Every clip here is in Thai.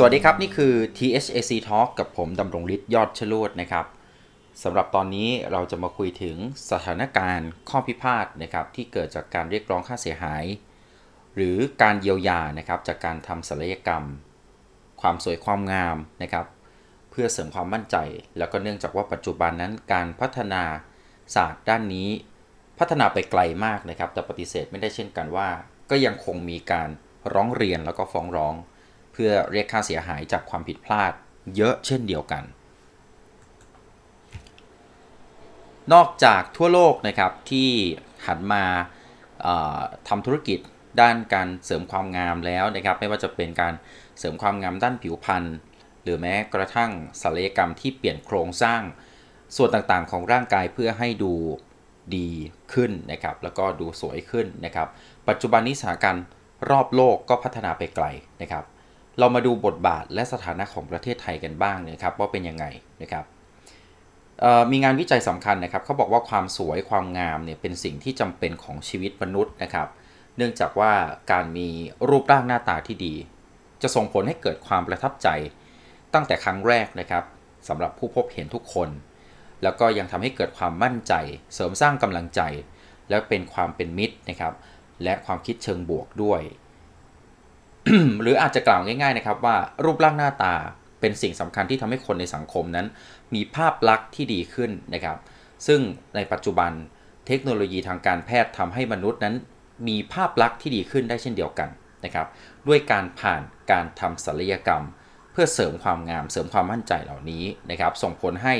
สวัสดีครับ นี่คือ THAC Talk กับผมดำรงฤทธิ์ยอดชลูดนะครับสำหรับตอนนี้เราจะมาคุยถึงสถานการณ์ข้อพิพาทนะครับที่เกิดจากการเรียกร้องค่าเสียหาย หรือการเยียวยานะครับจากการทำศัลยกรรม ความสวยความงามนะครับ เพื่อเสริมความมั่นใจ แล้วก็เนื่องจากว่าปัจจุบันนั้นการพัฒนาศาสตร์ด้านนี้ พัฒนาไปไกลมากนะครับ แต่ปฏิเสธไม่ได้เช่นกันว่า ก็ยังคงมีการร้องเรียนแล้วก็ฟ้องร้อง พื่อเรียกค่าเสียหายจากความผิดพลาดเยอะเช่นเดียวกัน นอกจากทั่วโลกนะครับที่หันมาทำธุรกิจด้านการเสริมความงามแล้วนะครับ ไม่ว่าจะเป็นการเสริมความงามด้านผิวพรรณหรือแม้กระทั่งศัลยกรรมที่เปลี่ยนโครงสร้าง ส่วนต่างๆของร่างกายเพื่อให้ดูดีขึ้นนะครับ แล้วก็ดูสวยขึ้นนะครับ ปัจจุบันนี้สถานการณ์รอบโลกก็พัฒนาไปไกลนะครับ เรามาดูบทบาทและสถานะของประเทศไทยกันบ้างนะครับว่าเป็นยังไงนะครับมีงานวิจัยสำคัญนะครับเขาบอกว่าความสวยความงามเนี่ยเป็นสิ่งที่จำเป็นของชีวิตมนุษย์นะครับ เนื่องจากว่าการมีรูปร่างหน้าตาที่ดี จะส่งผลให้เกิดความประทับใจตั้งแต่ครั้งแรกนะครับสำหรับผู้พบเห็นทุกคน แล้วก็ยังทำให้เกิดความมั่นใจ เสริมสร้างกำลังใจ และเป็นความเป็นมิตรนะครับ และความคิดเชิงบวกด้วย หรืออาจจะกล่าวง่ายๆนะครับว่ารูปร่างหน้าตาเป็นสิ่งสำคัญที่ทำให้คนในสังคมนั้น มีภาพลักษณ์ที่ดีขึ้นนะครับ ซึ่งในปัจจุบันเทคโนโลยีทางการแพทย์ทำให้มนุษย์นั้น มีภาพลักษณ์ที่ดีขึ้นได้เช่นเดียวกันนะครับ ด้วยการผ่านการทำศัลยกรรม เพื่อเสริมความงาม เสริมความมั่นใจเหล่านี้นะครับ ส่งผลให้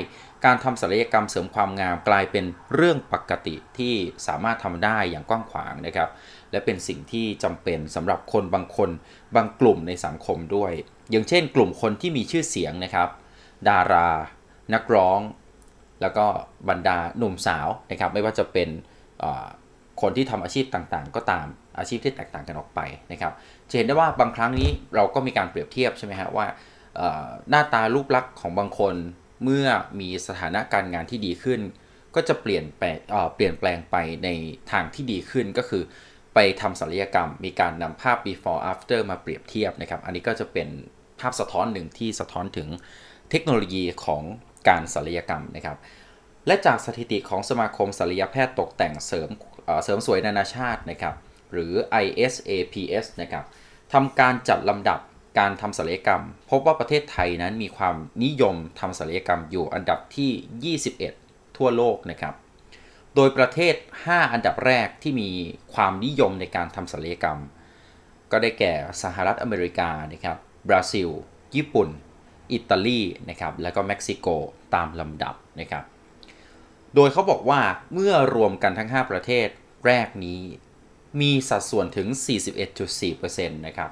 การทำศัลยกรรมเสริมความงามกลายเป็นเรื่องปกติที่สามารถทำได้อย่างกว้างขวางนะครับ และเป็นสิ่งที่จำเป็นสำหรับคนบางคนบางกลุ่มในสังคมด้วย อย่างเช่น กลุ่มคนที่มีชื่อเสียงนะครับ ดารา นักร้อง แล้วก็บรรดาหนุ่มสาวนะครับไม่ว่าจะเป็นคนที่ทำอาชีพต่างๆ ก็ตามอาชีพที่แตกต่างกันออกไปนะครับจะเห็นได้ว่าบางครั้งนี้เราก็มีการเปรียบเทียบใช่ไหมฮะว่าหน้าตารูปลักษณ์ของบางคนเมื่อมีสถานะการงานที่ดีขึ้น ก็จะเปลี่ยนแปลงเปลี่ยนแปลงไปในทางที่ดีขึ้นก็คือ ไปทำศัลยกรรม มีการนำภาพ before after มาเปรียบเทียบนะครับ อันนี้ก็จะเป็นภาพสะท้อนหนึ่งที่สะท้อนถึงเทคโนโลยีของการศัลยกรรมนะครับ และจากสถิติของสมาคมศัลยแพทย์ตกแต่งเสริมเสริมสวยนานาชาตินะครับ หรือ ISAPS นะครับทำการจัดลำดับการทำศัลยกรรม พบว่าประเทศไทยนั้นมีความนิยมทำศัลยกรรมอยู่อันดับที่ 21 ทั่วโลกนะครับ โดยประเทศ 5 อันดับแรกที่มีความนิยมในการทำศัลยกรรม ก็ได้แก่สหรัฐอเมริกานะครับบราซิล ญี่ปุ่น อิตาลีนะครับแล้วก็เม็กซิโกตามลำดับนะครับโดยเขาบอกว่าเมื่อรวมกันทั้ง 5 ประเทศแรกนี้มีสัดส่วนถึง 41.4%นะครับ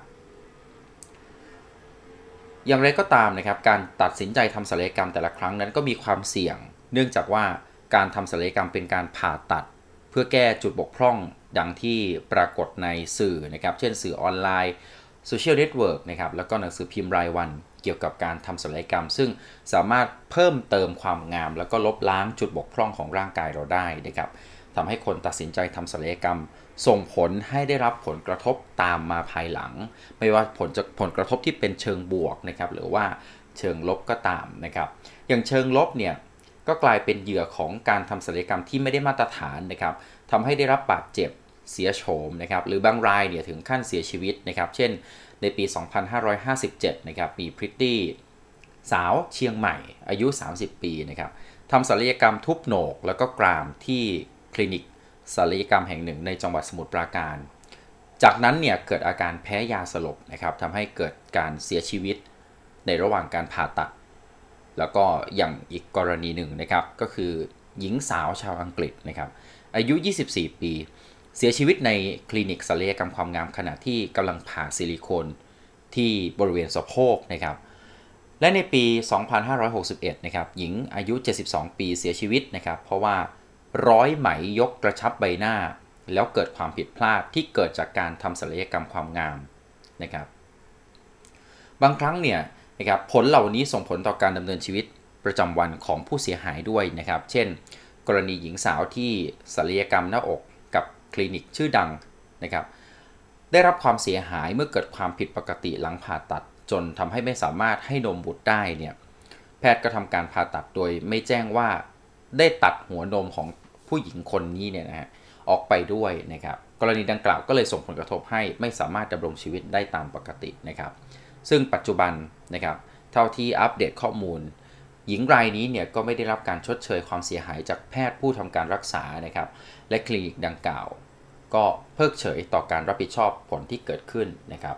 อย่างไรก็ตามนะครับการตัดสินใจทำศัลยกรรมแต่ละครั้งนั้นก็มีความเสี่ยง เนื่องจากว่า การทำศัลยกรรมเป็นการผ่าตัด เพื่อแก้จุดบกพร่องดังที่ปรากฏในสื่อนะครับ เช่นสื่อออนไลน์ social network นะครับ แล้วก็หนังสือพิมพ์รายวันเกี่ยวกับการทำศัลยกรรม ซึ่งสามารถเพิ่มเติมความงาม แล้วก็ลบล้างจุดบกพร่องของร่างกายเราได้นะครับทำให้คนตัดสินใจทำศัลยกรรม ส่งผลให้ได้รับผลกระทบตามมาภายหลัง ไม่ว่าผลจะผลกระทบที่เป็นเชิงบวกนะครับ หรือว่าเชิงลบก็ตามนะครับ อย่างเชิงลบเนี่ย ก็กลายเป็นเหยื่อของการทำศัลยกรรมที่ไม่ได้มาตรฐานนะครับทำให้ได้รับบาดเจ็บเสียโฉมนะครับหรือบางรายเนี่ยถึงขั้นเสียชีวิตนะครับ เช่น ในปี 2557 นะครับมีพริตตี้สาวเชียงใหม่อายุ 30 ปีนะครับทำศัลยกรรมทุบโหนกแล้วก็กรามที่คลินิกศัลยกรรมแห่งหนึ่งในจังหวัดสมุทรปราการ จากนั้นเนี่ยเกิดอาการแพ้ยาสลบนะครับทำให้เกิดการเสียชีวิตในระหว่างการผ่าตัด แล้วก็อย่างอีกกรณีหนึ่งนะครับ ก็คือหญิงสาวชาวอังกฤษนะครับ อายุ 24 ปี เสียชีวิตในคลินิกศัลยกรรมความงามขณะที่กำลังผ่าซิลิโคนที่บริเวณสะโพกนะครับ และในปี 2561 นะครับ หญิงอายุ 72 ปีเสียชีวิตนะครับ เพราะว่าร้อยไหมยกกระชับใบหน้า แล้วเกิดความผิดพลาดที่เกิดจากการทำศัลยกรรมความงามนะครับ บางครั้งเนี่ย นะครับผลเหล่านี้ส่งผลต่อการดำเนินชีวิตประจำวันของผู้เสียหายด้วยนะครับ เช่น กรณีหญิงสาวที่ศัลยกรรมหน้าอกกับคลินิกชื่อดังนะครับ ได้รับความเสียหายเมื่อเกิดความผิดปกติหลังผ่าตัด จนทำให้ไม่สามารถให้นมบุตรได้เนี่ยแพทย์ก็ทำการผ่าตัดโดยไม่แจ้งว่าได้ตัดหัวนมของผู้หญิงคนนี้เนี่ยนะฮะออกไปด้วยนะครับ กรณีดังกล่าวก็เลยส่งผลกระทบให้ไม่สามารถดำรงชีวิตได้ตามปกตินะครับ ซึ่งปัจจุบัน นะครับเท่าที่อัปเดตข้อมูล หญิงรายนี้เนี่ยก็ไม่ได้รับการชดเชยความเสียหายจากแพทย์ผู้ทำการรักษานะครับและคลินิกดังกล่าว ก็เพิกเฉยต่อการรับผิดชอบผลที่เกิดขึ้นนะครับ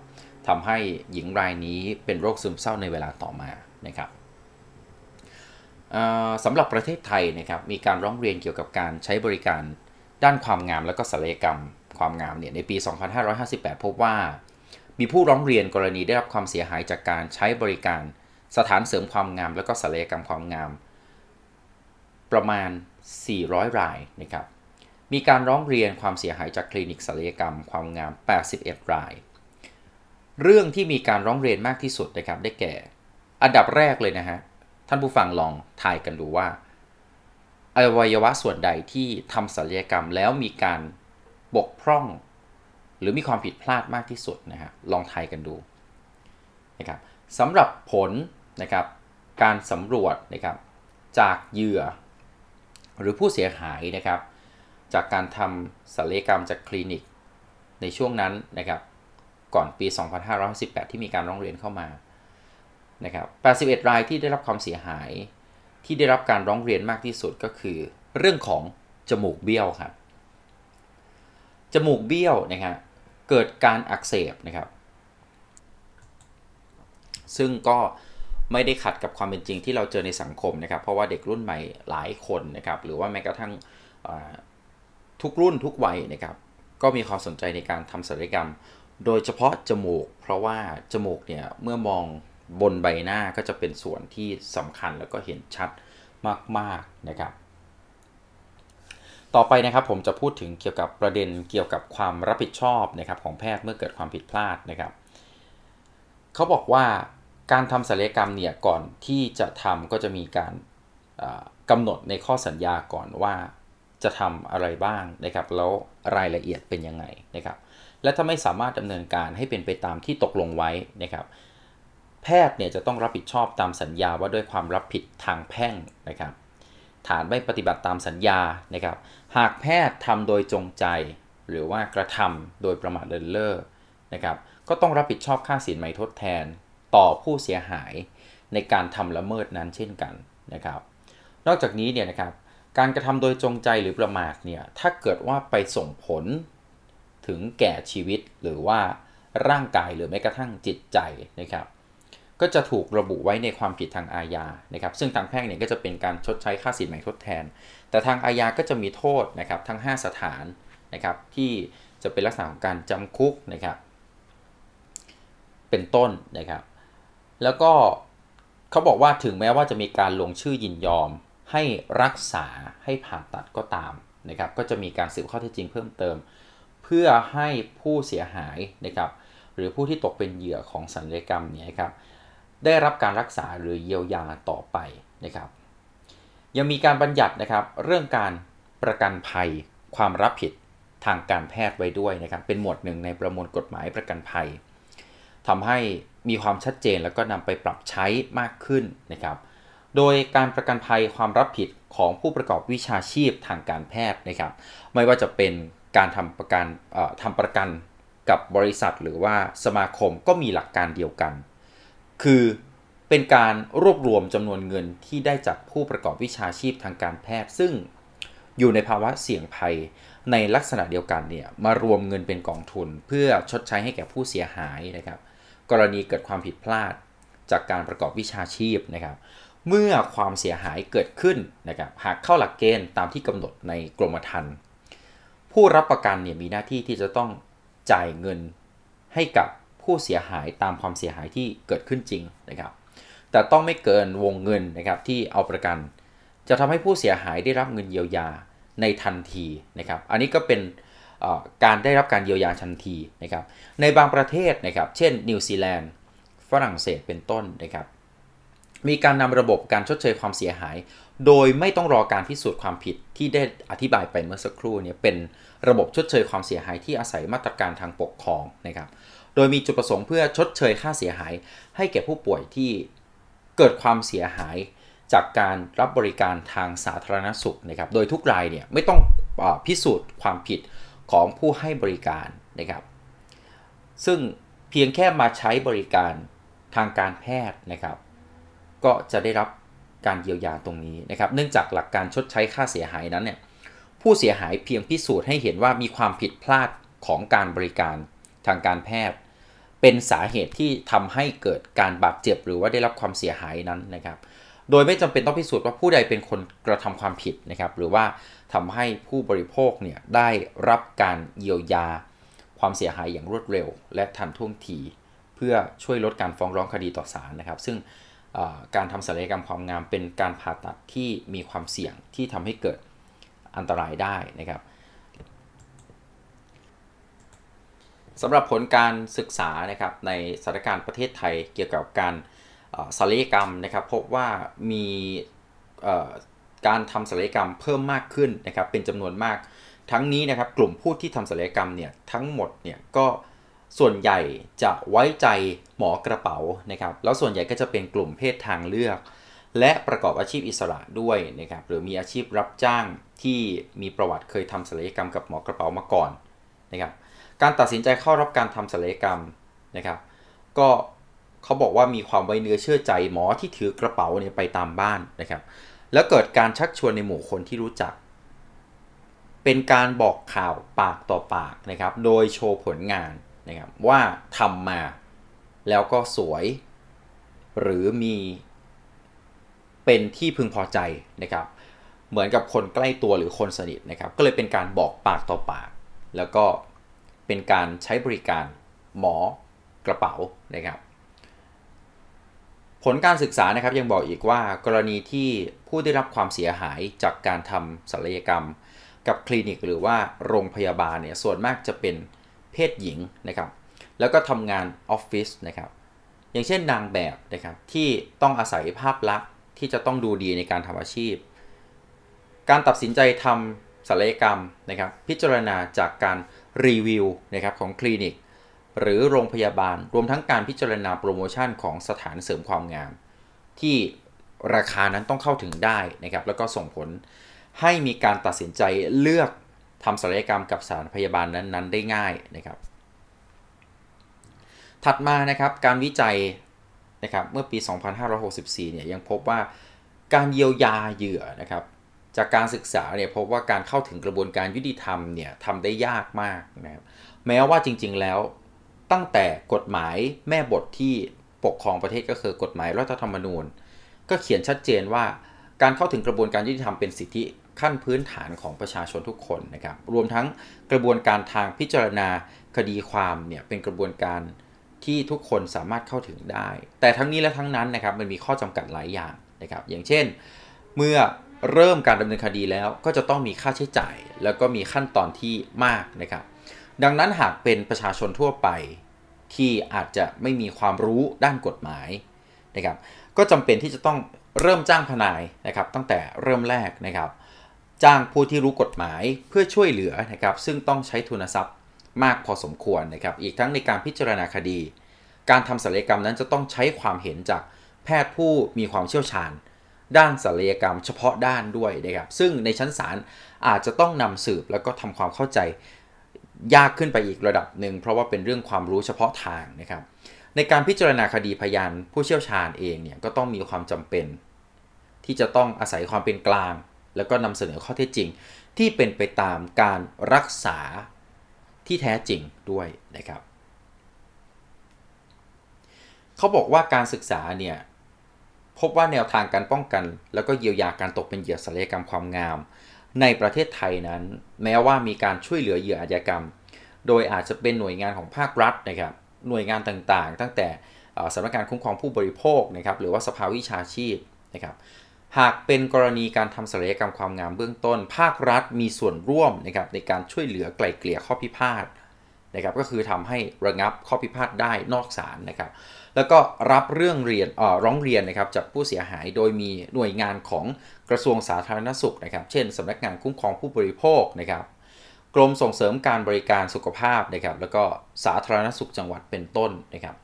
ทำให้หญิงรายนี้เป็นโรคซึมเศร้าในเวลาต่อมานะครับสำหรับประเทศไทยนะครับมีการร้องเรียนเกี่ยวกับการใช้บริการด้านความงามและก็ศัลยกรรมความงามเนี่ยในปี 2558 พบว่า มีผู้ร้องเรียนกรณีได้รับความเสียหายจากการใช้บริการ สถานเสริมความงามและก็ศัลยกรรมความงาม ประมาณ 400 รายนะครับ มีการร้องเรียนความเสียหายจากคลินิกศัลยกรรมความงาม 81 ราย เรื่องที่มีการร้องเรียนมากที่สุดนะครับได้แก่ อันดับแรกเลยนะฮะ ท่านผู้ฟังลองทายกันดูว่าอวัยวะส่วนใดที่ทำศัลยกรรมแล้วมีการบกพร่อง หรือมีความผิดพลาดมากที่สุดนะฮะลองทายกันดูนะครับสำหรับผลนะครับการสำรวจนะครับจากเหยื่อ หรือผู้เสียหายนะครับจากการทำศัลยกรรมจากคลินิก ในช่วงนั้นนะครับก่อนปี 2518 ที่มีการร้องเรียนเข้ามานะครับ81 รายที่ได้รับความเสียหายที่ได้รับการร้องเรียนมากที่สุดก็คือ เรื่องของจมูกเบี้ยวครับจมูกเบี้ยวนะครับ เกิดการอักเสบนะครับ ซึ่งก็ไม่ได้ขัดกับความเป็นจริงที่เราเจอในสังคมนะครับ เพราะว่าเด็กรุ่นใหม่หลายคนนะครับ หรือว่าแม้กระทั่งทุกรุ่นทุกวัยนะครับ ก็มีความสนใจในการทำศัลยกรรม โดยเฉพาะจมูก เพราะว่าจมูกเนี่ยเมื่อมองบนใบหน้าก็จะเป็นส่วนที่สำคัญแล้วก็เห็นชัดมากๆนะครับ ต่อไปนะครับผมจะพูดถึงเกี่ยวกับประเด็นเกี่ยวกับความรับผิดชอบนะครับของแพทย์เมื่อเกิดความผิดพลาดนะครับเขาบอกว่าการทำศัลยกรรมเนี่ยก่อนที่จะทำก็จะมีการกำหนดในข้อสัญญาก่อนว่าจะทำอะไรบ้างนะครับแล้วรายละเอียดเป็นยังไงนะครับและถ้าไม่สามารถดำเนินการให้เป็นไปตามที่ตกลงไว้นะครับแพทย์เนี่ยจะต้องรับผิดชอบตามสัญญาว่าด้วยความรับผิดทางแพ่งนะครับฐานไม่ปฏิบัติตามสัญญานะครับ หากแพทย์ทำโดยจงใจ หรือว่ากระทำโดยประมาทเลินเล่อนะครับก็ต้องรับผิดชอบค่าสินไหมทดแทนต่อผู้เสียหายในการทำละเมิดนั้นเช่นกันนะครับ นอกจากนี้เนี่ยนะครับการกระทำโดยจงใจหรือประมาทเนี่ยถ้าเกิดว่าไปส่งผลถึงแก่ชีวิตหรือว่าร่างกายหรือแม้กระทั่งจิตใจนะครับ ก็จะถูกระบุไว้ในความผิดทางอาญานะครับ ซึ่งทางแพ่งเนี่ยก็จะเป็นการชดใช้ค่าสินไหมทดแทน แต่ทางอาญาก็จะมีโทษนะครับทั้ง 5 สถานนะครับที่จะเป็นลักษณะของการจำคุกนะครับ เป็นต้นนะครับ แล้วก็เขาบอกว่าถึงแม้ว่าจะมีการลงชื่อยินยอม ให้รักษาให้ผ่าตัดก็ตามนะครับ ก็จะมีการสืบข้อเท็จจริงเพิ่มเติม เพื่อให้ผู้เสียหายนะครับหรือผู้ที่ตกเป็นเหยื่อของสัญญกรรมเนี่ยครับได้รับการรักษาหรือเยียวยาต่อไปนะครับ ยังมีการบัญญัตินะครับเรื่องการประกันภัยความรับผิดทางการแพทย์ไว้ด้วยนะครับ เป็นหมวดหนึ่งในประมวลกฎหมายประกันภัยทำให้มีความชัดเจนแล้วก็นำไปปรับใช้มากขึ้นนะครับ โดยการประกันภัยความรับผิดของผู้ประกอบวิชาชีพทางการแพทย์นะครับ ไม่ว่าจะเป็นการทำประกันทำประกันกับบริษัทหรือว่าสมาคมก็มีหลักการเดียวกัน คือ เป็นการรวบรวมจำนวนเงินที่ได้จากผู้ประกอบวิชาชีพทางการแพทย์ ซึ่งอยู่ในภาวะเสี่ยงภัยในลักษณะเดียวกันเนี่ยมารวมเงินเป็นกองทุน เพื่อชดใช้ให้แก่ผู้เสียหายนะครับ กรณีเกิดความผิดพลาดจากการประกอบวิชาชีพนะครับ เมื่อความเสียหายเกิดขึ้นนะครับหากเข้าหลักเกณฑ์ตามที่กำหนดในกรมธรรม์ผู้รับประกันเนี่ยมีหน้าที่ที่จะต้องจ่ายเงินให้กับผู้เสียหายตามความเสียหายที่เกิดขึ้นจริงนะครับ แต่ต้องไม่เกินวงเงินนะครับที่เอาประกัน จะทำให้ผู้เสียหายได้รับเงินเยียวยาในทันทีนะครับ อันนี้ก็เป็นการได้รับการเยียวยาทันทีนะครับ ในบางประเทศนะครับ เช่นนิวซีแลนด์ฝรั่งเศสเป็นต้นนะครับ มีการนำระบบการชดเชยความเสียหาย โดยไม่ต้องรอการพิสูจน์ความผิดที่ได้อธิบายไปเมื่อสักครู่เนี่ยเป็นระบบชดเชยความเสียหายที่อาศัยมาตรการทางปกครองนะครับ โดยมีจุดประสงค์เพื่อชดเชยค่าเสียหาย ให้แก่ผู้ป่วยที่ เกิดความเสียหายจากการรับบริการทางสาธารณสุขนะครับ โดยทุกรายเนี่ยไม่ต้องอพิสูจน์ความผิดของผู้ให้บริการนะครับ ซึ่งเพียงแค่มาใช้บริการทางการแพทย์นะครับ ก็จะได้รับการเยียวยาตรงนี้นะครับ เนื่องจากหลักการชดใช้ค่าเสียหายนั้นเนี่ยผู้เสียหายเพียงพิสูจน์ให้เห็นว่ามีความผิดพลาดของการบริการทางการแพทย์ เป็นสาเหตุที่ทำให้เกิดการบาดเจ็บหรือว่าได้รับความเสียหายนั้นนะครับ โดยไม่จำเป็นต้องพิสูจน์ว่าผู้ใดเป็นคนกระทำความผิดนะครับ หรือว่าทำให้ผู้บริโภคเนี่ยได้รับการเยียวยา ความเสียหายอย่างรวดเร็ว และทันท่วงที เพื่อช่วยลดการฟ้องร้องคดีต่อศาลนะครับ ซึ่งการทำศัลยกรรมความงามเป็นการผ่าตัดที่มีความเสี่ยงที่ทำให้เกิดอันตรายได้นะครับ สำหรับผลการศึกษานะครับในสถานการณ์ประเทศไทยเกี่ยวกับการศัลยกรรมนะครับพบว่ามีการทำศัลยกรรมเพิ่มมากขึ้นนะครับเป็นจำนวนมาก ทั้งนี้นะครับกลุ่มผู้ที่ทำศัลยกรรมเนี่ยทั้งหมดเนี่ยก็ส่วนใหญ่จะไว้ใจหมอกระเป๋านะครับแล้วส่วนใหญ่ก็จะเป็นกลุ่มเพศทางเลือก และประกอบอาชีพอิสระด้วยนะครับหรือมีอาชีพรับจ้างที่มีประวัติเคยทำศัลยกรรมกับหมอกระเป๋ามาก่อนนะครับ การตัดสินใจเข้ารับการทำศัลยกรรมนะครับก็เขาบอกว่ามีความไว้เนื้อเชื่อใจหมอที่ถือกระเป๋าเนี่ยไปตามบ้านนะครับ แล้วเกิดการชักชวนในหมู่คนที่รู้จัก เป็นการบอกข่าวปากต่อปากนะครับ โดยโชว์ผลงานนะครับว่าทำมาแล้วก็สวย หรือมีเป็นที่พึงพอใจนะครับ เหมือนกับคนใกล้ตัวหรือคนสนิทนะครับ ก็เลยเป็นการบอกปากต่อปาก แล้วก็ เป็นการใช้บริการหมอกระเป๋านะครับผลการศึกษานะครับยังบอกอีกว่ากรณีที่ผู้ได้รับความเสียหายจากการทำศัลยกรรม กับคลินิกหรือว่าโรงพยาบาลเนี่ยส่วนมากจะเป็นเพศหญิงนะครับแล้วก็ทำงานออฟฟิศนะครับอย่างเช่นนางแบบนะครับที่ต้องอาศัยภาพลักษณ์ที่จะต้องดูดีในการทำอาชีพ การตัดสินใจทำศัลยกรรมนะครับพิจารณาจากการ รีวิวนะครับของคลินิก หรือโรงพยาบาล รวมทั้งการพิจารณาโปรโมชั่นของสถานเสริมความงาม ที่ราคานั้นต้องเข้าถึงได้นะครับแล้วก็ส่งผลให้มีการตัดสินใจเลือกทำศัลยกรรมกับสถานพยาบาลนั้นๆ ได้ง่ายนะครับ ถัดมานะครับการวิจัยนะครับเมื่อปี 2564 เนี่ยยังพบว่าการเยียวยาเหยื่อนะครับ จากการศึกษาเนี่ยพบว่าการเข้าถึงกระบวนการยุติธรรมเนี่ยทำได้ยากมากนะครับแม้ว่าจริงๆแล้วตั้งแต่กฎหมายแม่บทที่ปกครองประเทศก็คือกฎหมายรัฐธรรมนูญ ก็เขียนชัดเจนว่าการเข้าถึงกระบวนการยุติธรรมเป็นสิทธิขั้นพื้นฐานของประชาชนทุกคนนะครับ รวมทั้งกระบวนการทางพิจารณาคดีความเนี่ยเป็นกระบวนการที่ทุกคนสามารถเข้าถึงได้ แต่ทั้งนี้และทั้งนั้นนะครับมันมีข้อจำกัดหลายอย่างนะครับ อย่างเช่น เมื่อ เริ่มการดำเนินคดีแล้วก็จะต้องมีค่าใช้จ่าย แล้วก็มีขั้นตอนที่มากนะครับ ดังนั้นหากเป็นประชาชนทั่วไปที่อาจจะไม่มีความรู้ด้านกฎหมายนะครับ ก็จำเป็นที่จะต้องเริ่มจ้างทนายนะครับ ตั้งแต่เริ่มแรกนะครับ จ้างผู้ที่รู้กฎหมายเพื่อช่วยเหลือนะครับ ซึ่งต้องใช้ทุนทรัพย์มากพอสมควรนะครับ อีกทั้งในการพิจารณาคดี การทำศัลยกรรมนั้นจะต้องใช้ความเห็นจากแพทย์ผู้มีความเชี่ยวชาญ ด้านศัลยกรรมเฉพาะด้านด้วยนะครับซึ่งในชั้นศาลอาจจะต้องนำสืบแล้วก็ทำความเข้าใจยากขึ้นไปอีกระดับหนึ่งเพราะว่าเป็นเรื่องความรู้เฉพาะทางนะครับ ในการพิจารณาคดีพยานผู้เชี่ยวชาญเองเนี่ยก็ต้องมีความจำเป็น ที่จะต้องอาศัยความเป็นกลาง แล้วก็นำเสนอข้อเท็จจริง ที่เป็นไปตามการรักษาที่แท้จริงด้วยนะครับ เขาบอกว่าการศึกษาเนี่ย พบว่าแนวทางการป้องกัน แล้วก็เยียวยาการตกเป็นเหยื่อศัลยกรรมความงาม ในประเทศไทยนั้น แม้ว่ามีการช่วยเหลือเหยื่ออาชญากรรม โดยอาจจะเป็นหน่วยงานของภาครัฐนะครับหน่วยงานต่างๆ ตั้งแต่สำนักงานคุ้มครองผู้บริโภคนะครับหรือว่าสภาวิชาชีพนะครับหากเป็นกรณีการทำศัลยกรรมความงามเบื้องต้น ภาครัฐมีส่วนร่วมนะครับในการช่วยเหลือไกล่เกลี่ยข้อพิพาท นะครับก็คือทำให้ระงับข้อพิพาทได้นอกศาลนะครับ แล้วก็รับเรื่องเรียนร้องเรียนนะครับจากผู้เสียหายโดยมีหน่วยงานของกระทรวงสาธารณสุขนะครับ เช่นสำนักงานคุ้มครองผู้บริโภคนะครับ กรมส่งเสริมการบริการสุขภาพนะครับ แล้วก็สาธารณสุขจังหวัดเป็นต้นนะครับ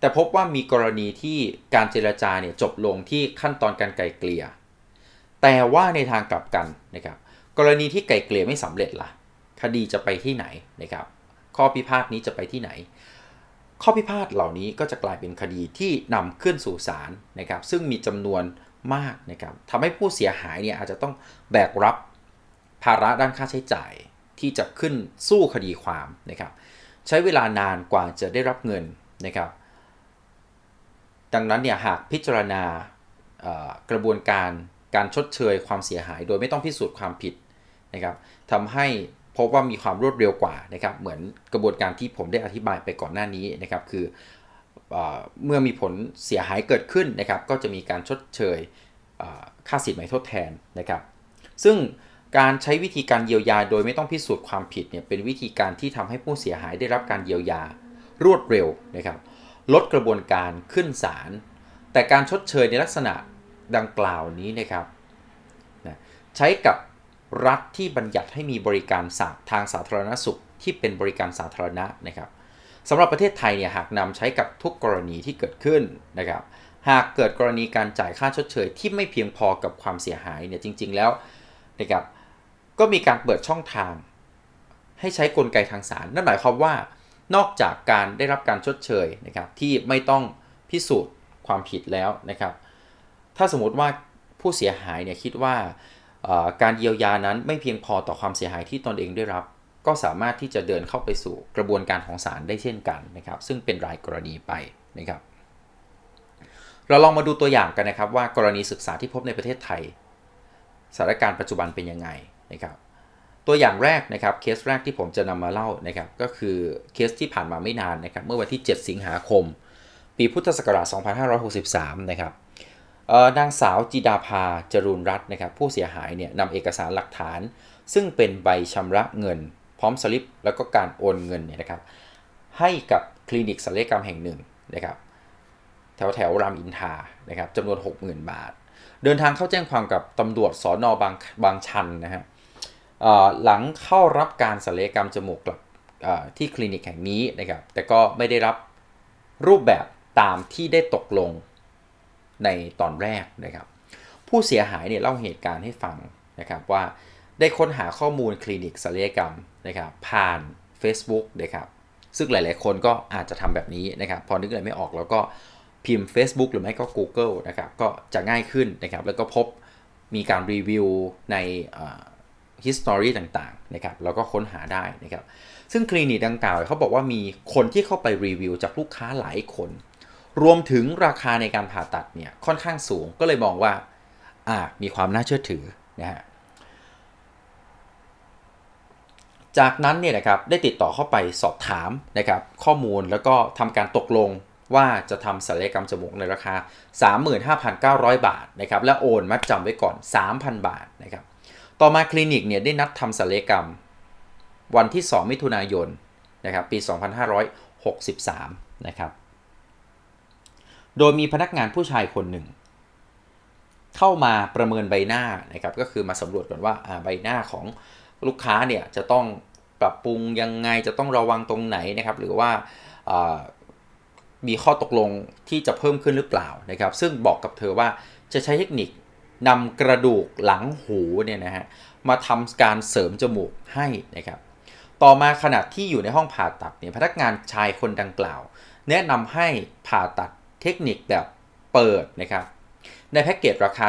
แต่พบว่ามีกรณีที่การเจรจาเนี่ยจบลงที่ขั้นตอนการไกลเกลี่ยแต่ว่าในทางกลับกันนะครับ กรณีที่ไกลเกลี่ยไม่สำเร็จละ่ะ คดีจะไปที่ไหนนะครับ ข้อพิพาทนี้จะไปที่ไหน ข้อพิพาทเหล่านี้ก็จะกลายเป็นคดีที่นำขึ้นสู่ศาลนะครับ ซึ่งมีจำนวนมากนะครับทำให้ผู้เสียหายเนี่ยอาจจะต้องแบกรับภาระด้านค่าใช้จ่ายที่จะขึ้นสู้คดีความนะครับ ใช้เวลานานกว่าจะได้รับเงินนะครับ ดังนั้นเนี่ยหากพิจารณากระบวนการการชดเชยความเสียหาย โดยไม่ต้องพิสูจน์ความผิดนะครับทำให้ พบว่ามีความรวดเร็วกว่านะครับเหมือนกระบวนการที่ผมได้อธิบายไปก่อนหน้านี้นะครับคือเมื่อมีผลเสียหายเกิดขึ้นนะครับ ก็จะมีการชดเชยค่าสินไหมทดแทนนะครับ ซึ่งการใช้วิธีการเยียวยาโดยไม่ต้องพิสูจน์ความผิดเนี่ยเป็นวิธีการที่ทำให้ผู้เสียหายได้รับการเยียวยารวดเร็วนะครับ ลดกระบวนการขึ้นศาลแต่การชดเชยในลักษณะดังกล่าวนี้นะครับใช้กับ รัฐที่บัญญัติให้มีบริการสาทางสาธารณสุขที่เป็นบริการสาธารณะนะครับสำหรับประเทศไทยเนี่ยหากนำใช้กับทุกกรณีที่เกิดขึ้นนะครับหากเกิดกรณีการจ่ายค่าชดเชยที่ไม่เพียงพอกับความเสียหายเนี่ยจริง ๆ แล้วนะครับก็มีการเปิดช่องทาง ให้ใช้กลไกทางศาลนั่นหมายความว่านอกจากการได้รับการชดเชยนะครับที่ไม่ต้องพิสูจน์ความผิดแล้วนะครับ ถ้าสมมติว่าผู้เสียหายเนี่ยคิดว่า การเยียวยานั้นไม่เพียงพอต่อความเสียหายที่ตนเองได้รับ ก็สามารถที่จะเดินเข้าไปสู่กระบวนการของศาลได้เช่นกันนะครับ ซึ่งเป็นรายกรณีไปนะครับ เราลองมาดูตัวอย่างกันนะครับ ว่ากรณีศึกษาที่พบในประเทศไทยสถานการณ์ปัจจุบันเป็นยังไงนะครับ ตัวอย่างแรกนะครับเคสแรกที่ผมจะนำมาเล่านะครับ ก็คือเคสที่ผ่านมาไม่นานนะครับ เมื่อวันที่ 7 สิงหาคม ปีพุทธศักราช 2563 นะครับ นางสาวจิดาภาจรูนรัตน์นะครับผู้เสียหายเนี่ยนำเอกสารหลักฐาน ซึ่งเป็นใบชำระเงิน พร้อมสลิปแล้วก็การโอนเงินเนี่ยนะครับให้กับคลินิกศัลยกรรมแห่งหนึ่งนะครับแถวแถวรามอินทานะครับจำนวน 60,000 บาท เดินทางเข้าแจ้งความกับตำรวจสอนอบางบางชันนะฮะหลังเข้ารับการศัลยกรรมจมูกกลับที่คลินิกแห่งนี้นะครับแต่ก็ไม่ได้รับรูปแบบตามที่ได้ตกลง ในตอนแรกนะครับ ผู้เสียหายเนี่ยเล่าเหตุการณ์ให้ฟังนะครับว่าได้ค้นหาข้อมูลคลินิกศัลยกรรมนะครับผ่าน Facebook นะครับซึ่งหลาย ๆ คนก็อาจจะทำแบบนี้นะครับ พอนึกอะไรไม่ออกแล้วก็พิมพ์ Facebook หรือไม่ก็ Google นะครับก็จะง่ายขึ้นนะครับ แล้วก็พบมีการรีวิวใน history ต่าง ๆ นะครับ แล้วก็ค้นหาได้นะครับ ซึ่งคลินิกดังกล่าวเขาบอกว่ามีคนที่เข้าไปรีวิวจากลูกค้าหลายคน รวมถึงราคาในการผ่าตัดเนี่ยค่อนข้างสูงก็เลยมองว่าอ่ามีความน่าเชื่อถือนะฮะจากนั้นเนี่ยนะครับได้ติดต่อเข้าไปสอบถามนะครับข้อมูลแล้วก็ทำการตกลงว่าจะทำศัลยกรรมจมูกในราคา 35,900 บาทนะครับและโอนมัดจำไว้ก่อน 3,000 บาทนะครับต่อมาคลินิกเนี่ยได้นัดทำศัลยกรรมวันที่ 2 มิถุนายนนะครับปี 2563 นะครับ โดยมีพนักงานผู้ชายคนหนึ่ง เข้ามาประเมินใบหน้านะครับก็คือมาสำรวจก่อนว่าใบหน้าของลูกค้าเนี่ยจะต้องปรับปรุงยังไงจะต้องระวังตรงไหนนะครับ หรือว่ามีข้อตกลงที่จะเพิ่มขึ้นหรือเปล่านะครับ ซึ่งบอกกับเธอว่าจะใช้เทคนิคนำกระดูกหลังหูเนี่ยนะฮะมาทำการเสริมจมูกให้นะครับ ต่อมาขณะที่อยู่ในห้องผ่าตัดเนี่ยพนักงานชายคนดังกล่าว แนะนำให้ผ่าตัด เทคนิคแบบเปิดนะครับในแพ็กเกจราคา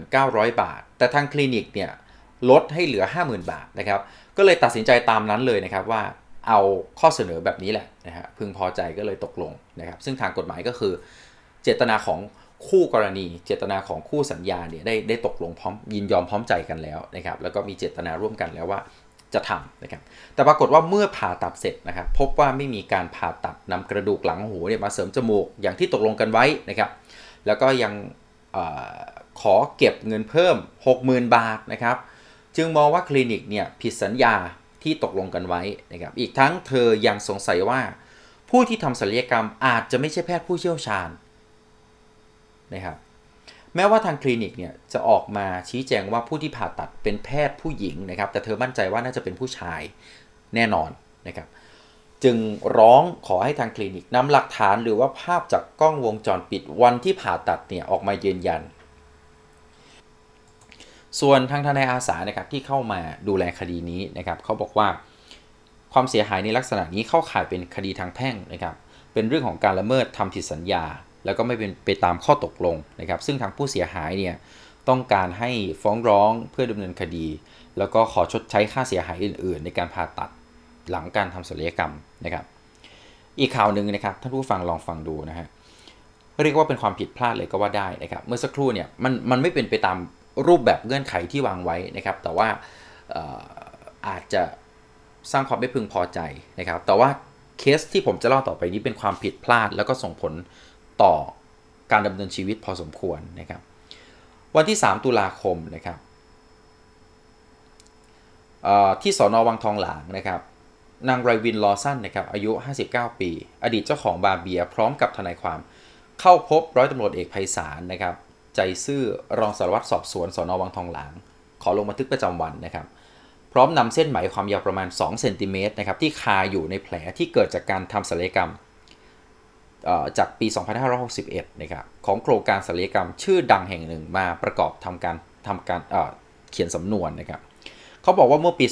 7,900 บาท แต่ทางคลินิกเนี่ยลดให้เหลือ 50,000 บาทนะครับ ก็เลยตัดสินใจตามนั้นเลยนะครับว่าเอาข้อเสนอแบบนี้แหละนะฮะพึงพอใจก็เลยตกลงนะครับ ซึ่งทางกฎหมายก็คือ เจตนาของคู่กรณี เจตนาของคู่สัญญาเนี่ยได้ได้ตกลงพร้อมยินยอมพร้อมใจกันแล้วนะครับ แล้วก็มีเจตนาร่วมกันแล้วว่า จะทำนะครับ แต่ปรากฏว่าเมื่อผ่าตัดเสร็จนะครับพบว่าไม่มีการผ่าตัดนำกระดูกหลังหูเนี่ยมาเสริมจมูกอย่างที่ตกลงกันไว้นะครับ แล้วก็ยังอขอเก็บเงินเพิ่ม 60,000 บาทนะครับ จึงมองว่าคลินิกเนี่ยผิดสัญญาที่ตกลงกันไว้นะครับ อีกทั้งเธอยังสงสัยว่า ผู้ที่ทำศัลยกรรมอาจจะไม่ใช่แพทย์ผู้เชี่ยวชาญนะครับ แม้ว่าทางคลินิกเนี่ยจะออกมาชี้แจงว่าผู้ที่ผ่าตัดเป็นแพทย์ผู้หญิงนะครับ แต่เธอมั่นใจว่าน่าจะเป็นผู้ชายแน่นอนนะครับจึงร้องขอให้ทางคลินิกนำหลักฐานหรือว่าภาพจากกล้องวงจรปิดวันที่ผ่าตัดเนี่ยออกมายืนยัน ส่วนทางทนายอาสานะครับที่เข้ามาดูแลคดีนี้นะครับเขาบอกว่าความเสียหายในลักษณะนี้เข้าข่ายเป็นคดีทางแพ่งนะครับเป็นเรื่องของการละเมิดทำผิดสัญญา แล้วก็ไม่เป็นไปตามข้อตกลงนะครับ ซึ่งทางผู้เสียหายเนี่ยต้องการให้ฟ้องร้องเพื่อดำเนินคดี แล้วก็ขอชดใช้ค่าเสียหายอื่น ๆ ในการผ่าตัดหลังการทำศัลยกรรมนะครับ อีกข่าวหนึ่งนะครับท่านผู้ฟังลองฟังดูนะฮะเรียกว่าเป็นความผิดพลาดเลยก็ว่าได้นะครับ เมื่อสักครู่เนี่ยมันมันไม่เป็นไปตามรูปแบบเงื่อนไขที่วางไว้นะครับ แต่ว่าอาจจะสร้างความไม่พึงพอใจนะครับ แต่ว่าเคสที่ผมจะเล่าต่อไปนี้เป็นความผิดพลาด แล้วก็ส่งผล ต่อการดำเนินชีวิตพอสมควรนะครับ วันที่ 3 ตุลาคมนะครับที่สอนอวังทองหลางนะครับ นางไรวินลอสันนะครับอายุ 59 ปี อดีตเจ้าของบาร์เบียพร้อมกับทนายความเข้าพบร้อยตำรวจเอกไพศาลนะครับ ใจซื่อรองสารวัตรสอบสวนสอนอวังทองหลาง ขอลงบันทึกประจำวันนะครับ พร้อมนำเส้นไหมความยาวประมาณ2เซนติเมตรนะครับที่คาอยู่ในแผลที่เกิดจากการทำศัลยกรรม จากปี 2561 นะครับของโครงการศัลยกรรมชื่อดังแห่งหนึ่งมาประกอบทำการทำการเขียนสำนวนนะครับเขาบอกว่าเมื่อปี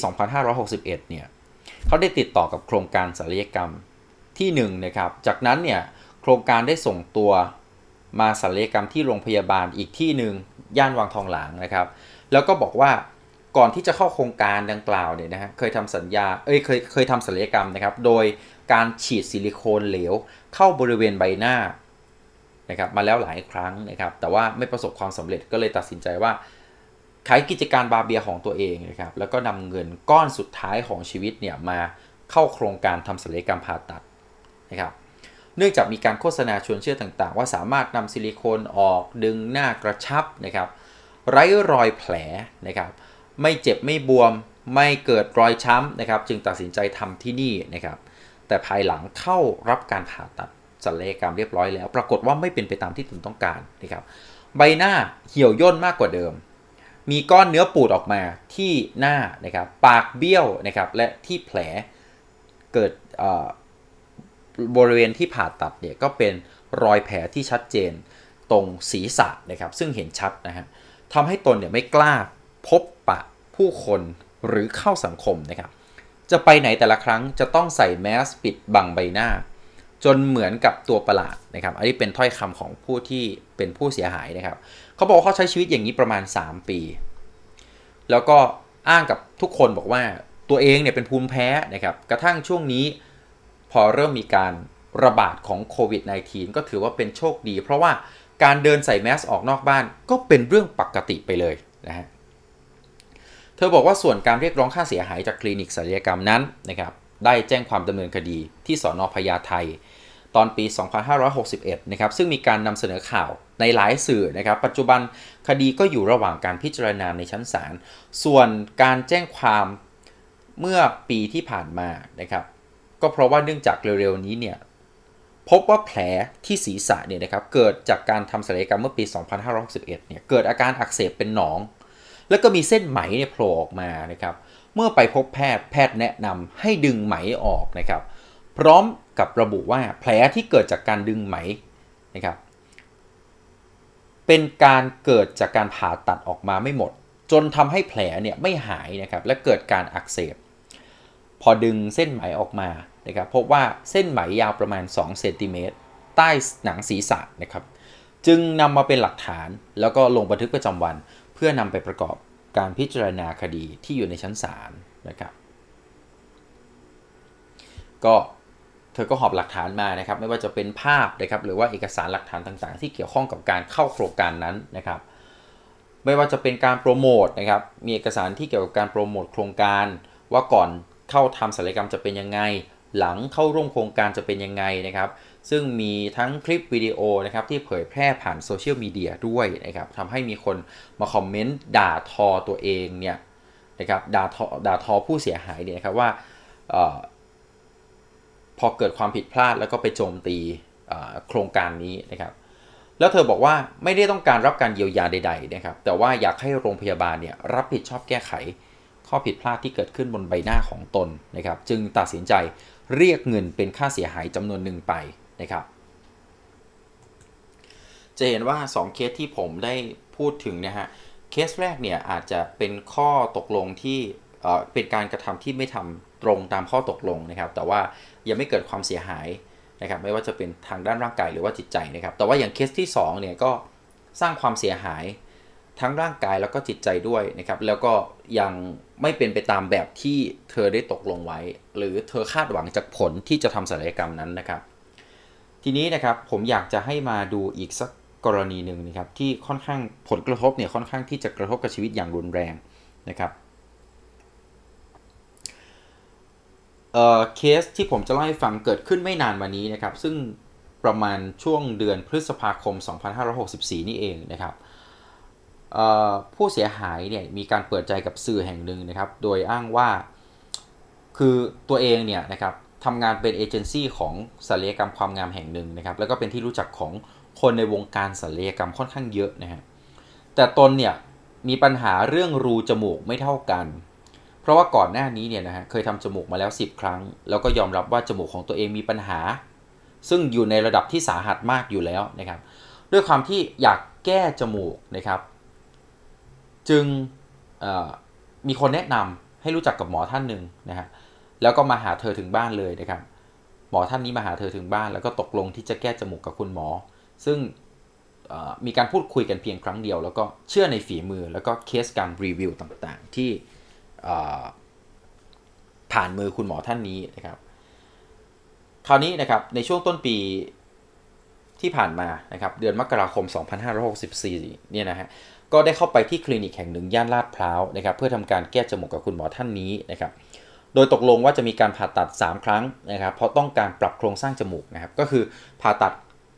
2561 เนี่ยเขาได้ติดต่อกับโครงการศัลยกรรมที่1นนะครับ จากนั้นเนี่ยโครงการได้ส่งตัวมาศัลยกรรมที่โรงพยาบาลอีกที่หนึ่งย่านวังทองหลางนะครับ แล้วก็บอกว่าก่อนที่จะเข้าโครงการดังกล่าวเนี่ยนะฮะเคยทำสัญญาเอ้ยเคยเคยทำศัลยกรรมนะครับ โดยการฉีดซิลิโคนเหลว เข้าบริเวณใบหน้านะครับมาแล้วหลายครั้งนะครับ แต่ว่าไม่ประสบความสำเร็จก็เลยตัดสินใจว่าขายกิจการบาเบียของตัวเองนะครับ แล้วก็นำเงินก้อนสุดท้ายของชีวิตเนี่ยมาเข้าโครงการทำศัลยกรรมผ่าตัดนะครับ เนื่องจากมีการโฆษณาชวนเชื่อต่างๆ ว่าสามารถนำซิลิโคนออกดึงหน้ากระชับนะครับ ไร้รอยแผลนะครับ ไม่เจ็บไม่บวม ไม่เกิดรอยช้ำนะครับ จึงตัดสินใจทำที่นี่นะครับ แต่ภายหลังเข้ารับการผ่าตัดศัลยกรรมเรียบร้อยแล้ว ปรากฏว่าไม่เป็นไปตามที่ตนต้องการนะครับใบหน้าเหี่ยวย่นมากกว่าเดิม มีก้อนเนื้อปูดออกมาที่หน้านะครับปากเบี้ยวนะครับและที่แผลเกิดบริเวณที่ผ่าตัดเนี่ยก็เป็นรอยแผลที่ชัดเจนตรงศีรษะนะครับ ซึ่งเห็นชัดนะฮะทำให้ตนเนี่ยไม่กล้าพบปะผู้คนหรือเข้าสังคมนะครับ จะไปไหนแต่ละครั้งจะต้องใส่แมสปิดบังใบหน้า จนเหมือนกับตัวประหลาดนะครับ อันนี้เป็นถ้อยคำของผู้ที่เป็นผู้เสียหายนะครับ เขาบอกเขาใช้ชีวิตอย่างนี้ประมาณ 3 ปี แล้วก็อ้างกับทุกคนบอกว่าตัวเองเนี่ยเป็นภูมิแพ้นะครับ กระทั่งช่วงนี้พอเริ่มมีการระบาดของโควิด -19 ก็ถือว่าเป็นโชคดี เพราะว่าการเดินใส่แมสออกนอกบ้านก็เป็นเรื่องปกติไปเลยนะฮะ เธอบอกว่าส่วนการเรียกร้องค่าเสียหายจากคลินิกศัลยกรรมนั้นนะครับได้แจ้งความดำเนินคดีที่สอนอพญาไทตอนปี 2561 นะครับ ซึ่งมีการนำเสนอข่าวในหลายสื่อนะครับ ปัจจุบันคดีก็อยู่ระหว่างการพิจารณาในชั้นศาล ส่วนการแจ้งความเมื่อปีที่ผ่านมานะครับ ก็เพราะว่าเนื่องจากเร็วๆนี้เนี่ย พบว่าแผลที่ศีรษะเนี่ยนะครับ เกิดจากการทำศัลยกรรมเมื่อปี 2561 เนี่ย เกิดอาการอักเสบเป็นหนอง แล้วก็มีเส้นไหมเนี่ยโผล่ออกมานะครับ เมื่อไปพบแพทย์แพทย์แนะนำให้ดึงไหมออกนะครับ พร้อมกับระบุว่าแผลที่เกิดจากการดึงไหมนะครับ เป็นการเกิดจากการผ่าตัดออกมาไม่หมด จนทำให้แผลเนี่ยไม่หายนะครับ และเกิดการอักเสบ พอดึงเส้นไหมออกมานะครับ พบว่าเส้นไหมยาวประมาณ2เซนติเมตรใต้หนังศีรษะนะครับ จึงนำมาเป็นหลักฐานแล้วก็ลงบันทึกประจำวัน พื่อนำไปประกอบการพิจารณาคดีที่อยู่ในชั้นศาลนะครับ ก็เธอก็หอบหลักฐานมานะครับ ไม่ว่าจะเป็นภาพนะครับ หรือว่าเอกสารหลักฐานต่างๆ ที่เกี่ยวข้องกับการเข้าโครงการนั้นนะครับ ไม่ว่าจะเป็นการโปรโมทนะครับ มีเอกสารที่เกี่ยวกับการโปรโมทโครงการ ว่าก่อนเข้าทำศัลยกรรมจะเป็นยังไง หลังเข้าร่วมโครงการจะเป็นยังไงนะครับ ซึ่งมีทั้งคลิปวิดีโอนะครับที่เผยแพร่ผ่านโซเชียลมีเดียด้วยนะครับทำให้มีคนมาคอมเมนต์ด่าทอตัวเองเนี่ยนะครับด่าทอด่าทอผู้เสียหายเนี่ยนะครับว่าออพอเกิดความผิดพลาดแล้วก็ไปโจมตีโครงการนี้นะครับ แล้วเธอบอกว่าไม่ได้ต้องการรับการเยียวยาใดๆนะครับ แต่ว่าอยากให้โรงพยาบาลเนี่ยรับผิดชอบแก้ไข ข้อผิดพลาดที่เกิดขึ้นบนใบหน้าของตนนะครับ จึงตัดสินใจเรียกเงินเป็นค่าเสียหายจำนวนหนึ่งไป นะครับ จะเห็นว่า 2 เคสที่ผมได้พูดถึงนะฮะเคสแรกเนี่ยอาจจะเป็นข้อตกลงที่เป็นการกระทำที่ไม่ทำตรงตามข้อตกลงนะครับ แต่ว่ายังไม่เกิดความเสียหายนะครับ ไม่ว่าจะเป็นทางด้านร่างกายหรือว่าจิตใจนะครับ แต่ว่าอย่างเคสที่2เนี่ยก็สร้างความเสียหายทั้งร่างกายแล้วก็จิตใจด้วยนะครับ แล้วก็ยังไม่เป็นไปตามแบบที่เธอได้ตกลงไว้ หรือเธอคาดหวังจากผลที่จะทำศัลยกรรมนั้นนะครับ ทีนี้นะครับผมอยากจะให้มาดูอีกสักกรณีหนึ่งนะครับที่ค่อนข้างผลกระทบเนี่ยค่อนข้างที่จะกระทบกับชีวิตอย่างรุนแรงนะครับเอ่อเคสที่ผมจะเล่าให้ฟังเกิดขึ้นไม่นานมานี้นะครับซึ่งประมาณช่วงเดือนพฤษภาคม 2564 นี่เองนะครับผู้เสียหายเนี่ยมีการเปิดใจกับสื่อแห่งหนึ่งนะครับ โดยอ้างว่าคือตัวเองเนี่ยนะครับ ทำงานเป็นเอเจนซี่ของศัลยกรรมความงามแห่งหนึ่งนะครับ แล้วก็เป็นที่รู้จักของคนในวงการศัลยกรรมค่อนข้างเยอะนะฮะ แต่ตนเนี่ยมีปัญหาเรื่องรูจมูกไม่เท่ากัน เพราะว่าก่อนหน้านี้เนี่ยนะฮะเคยทำจมูกมาแล้ว 10 ครั้ง แล้วก็ยอมรับว่าจมูกของตัวเองมีปัญหา ซึ่งอยู่ในระดับที่สาหัสมากอยู่แล้วนะครับ ด้วยความที่อยากแก้จมูกนะครับ จึงมีคนแนะนำให้รู้จักกับหมอท่านหนึ่งนะฮะ แล้วก็มาหาเธอถึงบ้านเลยนะครับ หมอท่านนี้มาหาเธอถึงบ้าน แล้วก็ตกลงที่จะแก้จมูกกับคุณหมอ ซึ่งมีการพูดคุยกันเพียงครั้งเดียว แล้วก็เชื่อในฝีมือแล้วก็เคสการรีวิวต่างๆ ที่ผ่านมือคุณหมอท่านนี้นะครับ คราวนี้นะครับในช่วงต้นปีที่ผ่านมานะครับเดือนมกราคม 2564 เนี่ยนะฮะก็ได้เข้าไปที่คลินิกแห่งหนึ่งย่านลาดพร้าวนะครับ เพื่อทำการแก้จมูกกับคุณหมอท่านนี้นะครับ โดยตกลงว่าจะมีการผ่าตัด 3 ครั้งนะครับ เพราะต้องการปรับโครงสร้างจมูกนะครับ ก็คือผ่าตัด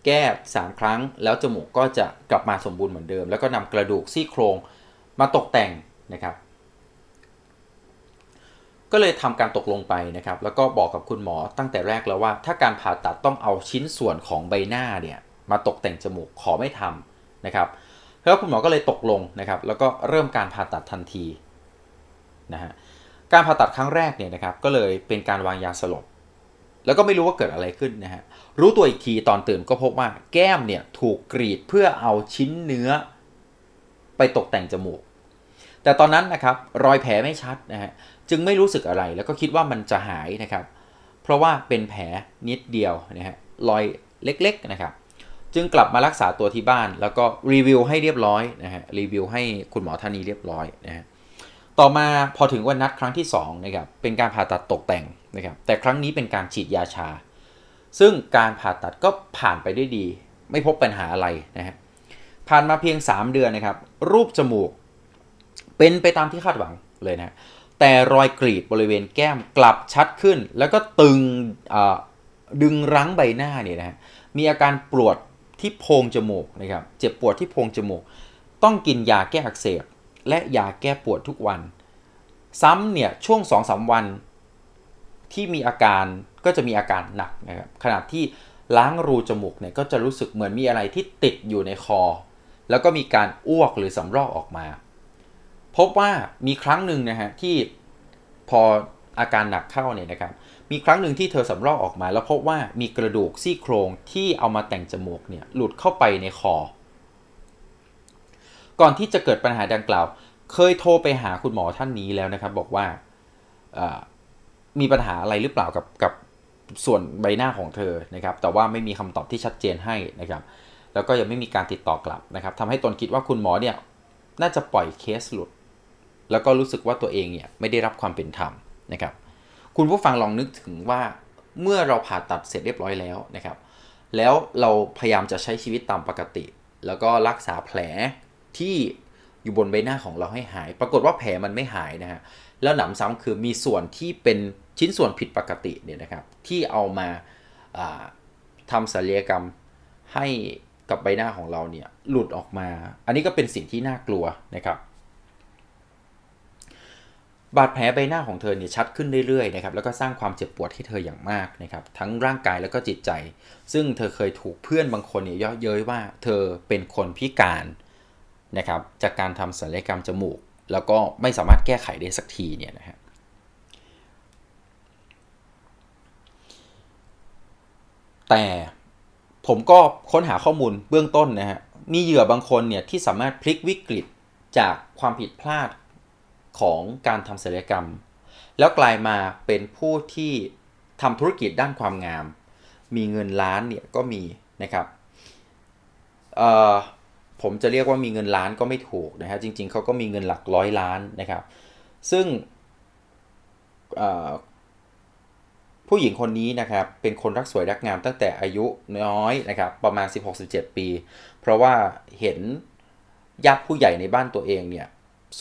แก้ 3 ครั้ง แล้วจมูกก็จะกลับมาสมบูรณ์เหมือนเดิม แล้วก็นำกระดูกซี่โครงมาตกแต่งนะครับ ก็เลยทำการตกลงไปนะครับ แล้วก็บอกกับคุณหมอตั้งแต่แรกแล้วว่า ถ้าการผ่าตัดต้องเอาชิ้นส่วนของใบหน้าเนี่ยมาตกแต่งจมูกขอไม่ทำนะครับแล้วคุณหมอก็เลยตกลงนะครับ แล้วก็เริ่มการผ่าตัดทันทีนะฮะ การผ่าตัดครั้งแรกเนี่ยนะครับก็เลยเป็นการวางยาสลบ แล้วก็ไม่รู้ว่าเกิดอะไรขึ้นนะฮะรู้ตัวอีกทีตอนตื่นก็พบว่าแก้มเนี่ยถูกกรีดเพื่อเอาชิ้นเนื้อ ไปตกแต่งจมูก แต่ตอนนั้นนะครับรอยแผลไม่ชัดนะฮะจึงไม่รู้สึกอะไรแล้วก็คิดว่ามันจะหายนะครับ เพราะว่าเป็นแผลนิดเดียวนะฮะรอยเล็กๆนะครับจึงกลับมารักษาตัวที่บ้าน แล้วก็รีวิวให้เรียบร้อยนะฮะรีวิวให้คุณหมอท่านนี้เรียบร้อยนะฮะ ต่อมาพอถึงวันนัดครั้งที่2นะครับเป็นการผ่าตัดตกแต่งนะครับแต่ครั้งนี้เป็นการฉีดยาชา ซึ่งการผ่าตัดก็ผ่านไปได้ดี ไม่พบปัญหาอะไรนะฮะผ่านมาเพียง 3 เดือนนะครับ รูปจมูก เป็นไปตามที่คาดหวังเลยนะแต่รอยกรีดบริเวณแก้มกลับชัดขึ้น แล้วก็ตึงดึงรั้งใบหน้าเนี่ยนะฮะมีอาการปวดที่โพรงจมูกนะครับเจ็บปวดที่โพรงจมูก ต้องกินยาแก้อักเสบ และยาแก้ปวดทุกวัน ซ้ำเนี่ยช่วง 2-3 วัน ที่มีอาการก็จะมีอาการหนักนะครับขณะที่ล้างรูจมูกเนี่ยก็จะรู้สึกเหมือนมีอะไรที่ติดอยู่ในคอ แล้วก็มีการอ้วกหรือสำรอกออกมา พบว่ามีครั้งหนึ่งนะฮะที่พออาการหนักเข้าเนี่ยนะครับ มีครั้งหนึ่งที่เธอสำรอกออกมา แล้วพบว่ามีกระดูกซี่โครงที่เอามาแต่งจมูกเนี่ยหลุดเข้าไปในคอ ก่อนที่จะเกิดปัญหาดังกล่าว เคยโทรไปหาคุณหมอท่านนี้แล้วนะครับ บอกว่ามีปัญหาอะไรหรือเปล่ากับกับส่วนใบหน้าของเธอนะครับ แต่ว่าไม่มีคำตอบที่ชัดเจนให้นะครับ แล้วก็ยังไม่มีการติดต่อกลับนะครับทำให้ตนคิดว่าคุณหมอเนี่ยน่าจะปล่อยเคสหลุด แล้วก็รู้สึกว่าตัวเองเนี่ยไม่ได้รับความเป็นธรรมนะครับ คุณผู้ฟังลองนึกถึงว่าเมื่อเราผ่าตัดเสร็จเรียบร้อยแล้วนะครับ แล้วเราพยายามจะใช้ชีวิตตามปกติ แล้วก็รักษาแผล ที่อยู่บนใบหน้าของเราให้หาย ปรากฏว่าแผลมันไม่หายนะฮะ แล้วหนำซ้ำคือมีส่วนที่เป็นชิ้นส่วนผิดปกติเนี่ยนะครับ ที่เอามาทำศัลยกรรมให้กับใบหน้าของเราเนี่ยหลุดออกมา อันนี้ก็เป็นสิ่งที่น่ากลัวนะครับบาดแผลใบหน้าของเธอเนี่ยชัดขึ้นเรื่อยๆนะครับแล้วก็สร้างความเจ็บปวดให้เธออย่างมากนะครับทั้งร่างกายแล้วก็จิตใจ ซึ่งเธอเคยถูกเพื่อนบางคนเนี่ยเย่อเย้ยว่าเธอเป็นคนพิการ นะครับจากการทำศัลยกรรมจมูก แล้วก็ไม่สามารถแก้ไขได้สักทีเนี่ยนะฮะแต่ผมก็ค้นหาข้อมูลเบื้องต้นนะฮะมีเหยื่อบางคนเนี่ยที่สามารถพลิกวิกฤตจากความผิดพลาดของการทำศัลยกรรม แล้วกลายมาเป็นผู้ที่ทำธุรกิจด้านความงาม มีเงินล้านเนี่ยก็มีนะครับ ผมจะเรียกว่ามีเงินล้านก็ไม่ถูกนะฮะจริง ๆเขาก็มีเงินหลักร้อยล้านนะครับ ซึ่งผู้หญิงคนนี้นะครับเป็นคนรักสวยรักงามตั้งแต่อายุน้อยนะครับประมาณ 16-17 ปี เพราะว่าเห็นญาติผู้ใหญ่ในบ้านตัวเองเนี่ย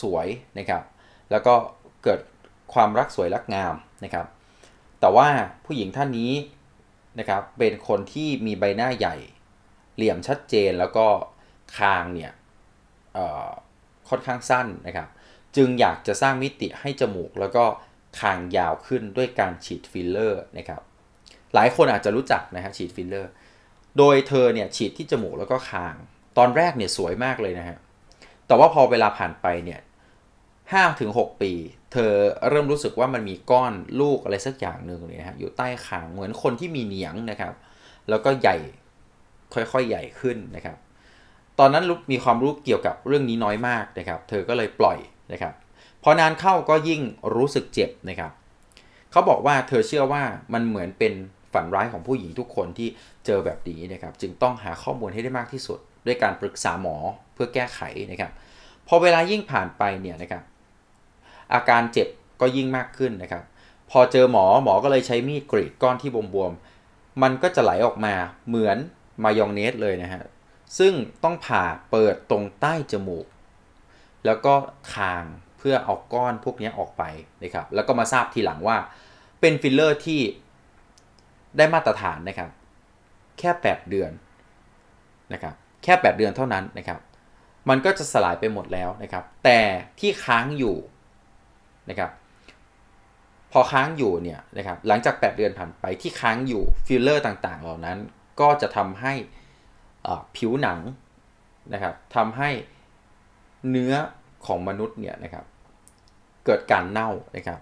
สวยนะครับ แล้วก็เกิดความรักสวยรักงามนะครับ แต่ว่าผู้หญิงท่านนี้นะครับเป็นคนที่มีใบหน้าใหญ่ เหลี่ยมชัดเจนแล้วก็ คางเนี่ยค่อนข้างสั้นนะครับ จึงอยากจะสร้างมิติให้จมูกแล้วก็คางยาวขึ้นด้วยการฉีดฟิลเลอร์นะครับ หลายคนอาจจะรู้จักนะฮะฉีดฟิลเลอร์ โดยเธอเนี่ยฉีดที่จมูกแล้วก็คาง ตอนแรกเนี่ยสวยมากเลยนะฮะ แต่ว่าพอเวลาผ่านไปเนี่ย5ถึง6ปี เธอเริ่มรู้สึกว่ามันมีก้อนลูกอะไรสักอย่างหนึ่งเลยนะฮะอยู่ใต้คางเหมือนคนที่มีเหนียงนะครับ แล้วก็ใหญ่ค่อยๆใหญ่ขึ้นนะครับ ตอนนั้นมีความรู้เกี่ยวกับเรื่องนี้น้อยมากนะครับ เธอก็เลยปล่อยนะครับ พอนานเข้าก็ยิ่งรู้สึกเจ็บนะครับ เขาบอกว่าเธอเชื่อว่ามันเหมือนเป็นฝันร้ายของผู้หญิงทุกคนที่เจอแบบนี้นะครับ จึงต้องหาข้อมูลให้ได้มากที่สุด ด้วยการปรึกษาหมอเพื่อแก้ไขนะครับ พอเวลายิ่งผ่านไปเนี่ยนะครับ อาการเจ็บก็ยิ่งมากขึ้นนะครับ พอเจอหมอหมอก็เลยใช้มีดกรีดก้อนที่บวมๆ มันก็จะไหลออกมาเหมือนมายองเนสเลยนะฮะ ซึ่งต้องผ่าเปิดตรงใต้จมูก แล้วก็คางเพื่อเอาก้อนพวกนี้ออกไปนะครับแล้วก็มาทราบทีหลังว่าเป็นฟิลเลอร์ที่ได้มาตรฐานนะครับ แค่ 8 เดือนนะครับแค่ 8 เดือนเท่านั้นนะครับ มันก็จะสลายไปหมดแล้วนะครับ แต่ที่ค้างอยู่นะครับพอค้างอยู่เนี่ยนะครับหลังจาก 8 เดือนผ่านไปที่ค้างอยู่ฟิลเลอร์ต่างๆ เหล่านั้นก็จะทำให้ ผิวหนังนะครับทำให้เนื้อของมนุษย์เนี่ยนะครับเกิดการเน่านะครับ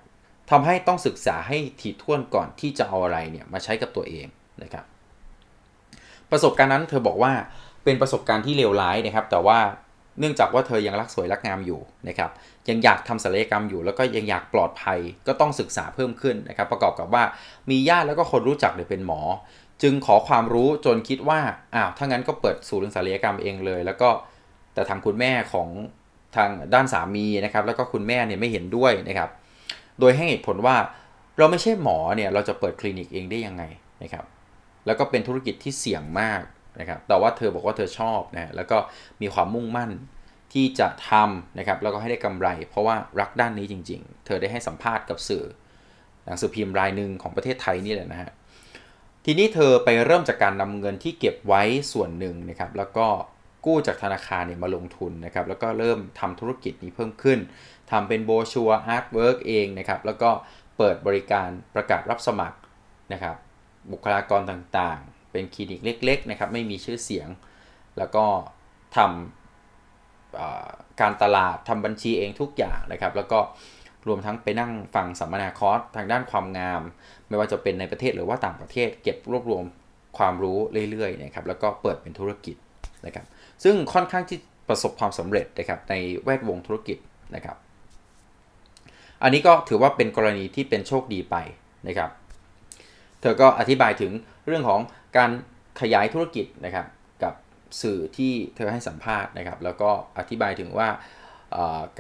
ทำให้ต้องศึกษาให้ถี่ถ้วนก่อนที่จะเอาอะไรเนี่ยมาใช้กับตัวเองนะครับประสบการณ์นั้นเธอบอกว่าเป็นประสบการณ์ที่เลวร้ายนะครับ แต่ว่าเนื่องจากว่าเธอยังรักสวยรักงามอยู่นะครับ ยังอยากทำศัลยกรรมอยู่ แล้วก็ยังอยากปลอดภัยก็ต้องศึกษาเพิ่มขึ้นนะครับ ประกอบกับว่ามีญาติแล้วก็คนรู้จักเนี่ยเป็นหมอ จึงขอความรู้จนคิดว่าอ้าวถ้างั้นก็เปิดศูนย์ศัลยกรรมเองเลย แล้วก็แต่ทางคุณแม่ของทางด้านสามีนะครับ แล้วก็คุณแม่เนี่ยไม่เห็นด้วยนะครับ โดยให้เหตุผลว่าเราไม่ใช่หมอเนี่ยเราจะเปิดคลินิกเองได้ยังไงนะครับ แล้วก็เป็นธุรกิจที่เสี่ยงมากนะครับ แต่ว่าเธอบอกว่าเธอชอบนะแล้วก็มีความมุ่งมั่นที่จะทำนะครับแล้วก็ให้ได้กำไร เพราะว่ารักด้านนี้จริง ๆ เธอได้ให้สัมภาษณ์กับสื่อหนังสือพิมพ์รายหนึ่งของประเทศไทยนี่แหละนะฮะ ทีนี้เธอไปเริ่มจากการนำเงินที่เก็บไว้ส่วนหนึ่งนะครับ แล้วก็กู้จากธนาคารเนี่ยมาลงทุนนะครับ แล้วก็เริ่มทำธุรกิจนี้เพิ่มขึ้นทำเป็น brochure artwork เองนะครับ แล้วก็เปิดบริการประกาศรับสมัครนะครับ บุคลากรต่างๆ เป็นคลินิกเล็ก ๆ นะครับ ไม่มีชื่อเสียง แล้วก็ทำการตลาดทำบัญชีเองทุกอย่างนะครับ แล้วก็รวมทั้งไปนั่งฟังสัมมนาคอร์สทางด้านความงามไม่ว่าจะเป็นในประเทศหรือว่าต่างประเทศ เก็บรวบรวมความรู้เรื่อยๆนะครับแล้วก็เปิดเป็นธุรกิจนะครับซึ่งค่อนข้างที่ประสบความสำเร็จนะครับในแวดวงธุรกิจนะครับอันนี้ก็ถือว่าเป็นกรณีที่เป็นโชคดีไปนะครับ เธอก็อธิบายถึงเรื่องของการขยายธุรกิจนะครับกับสื่อที่เธอให้สัมภาษณ์นะครับ แล้วก็อธิบายถึงว่า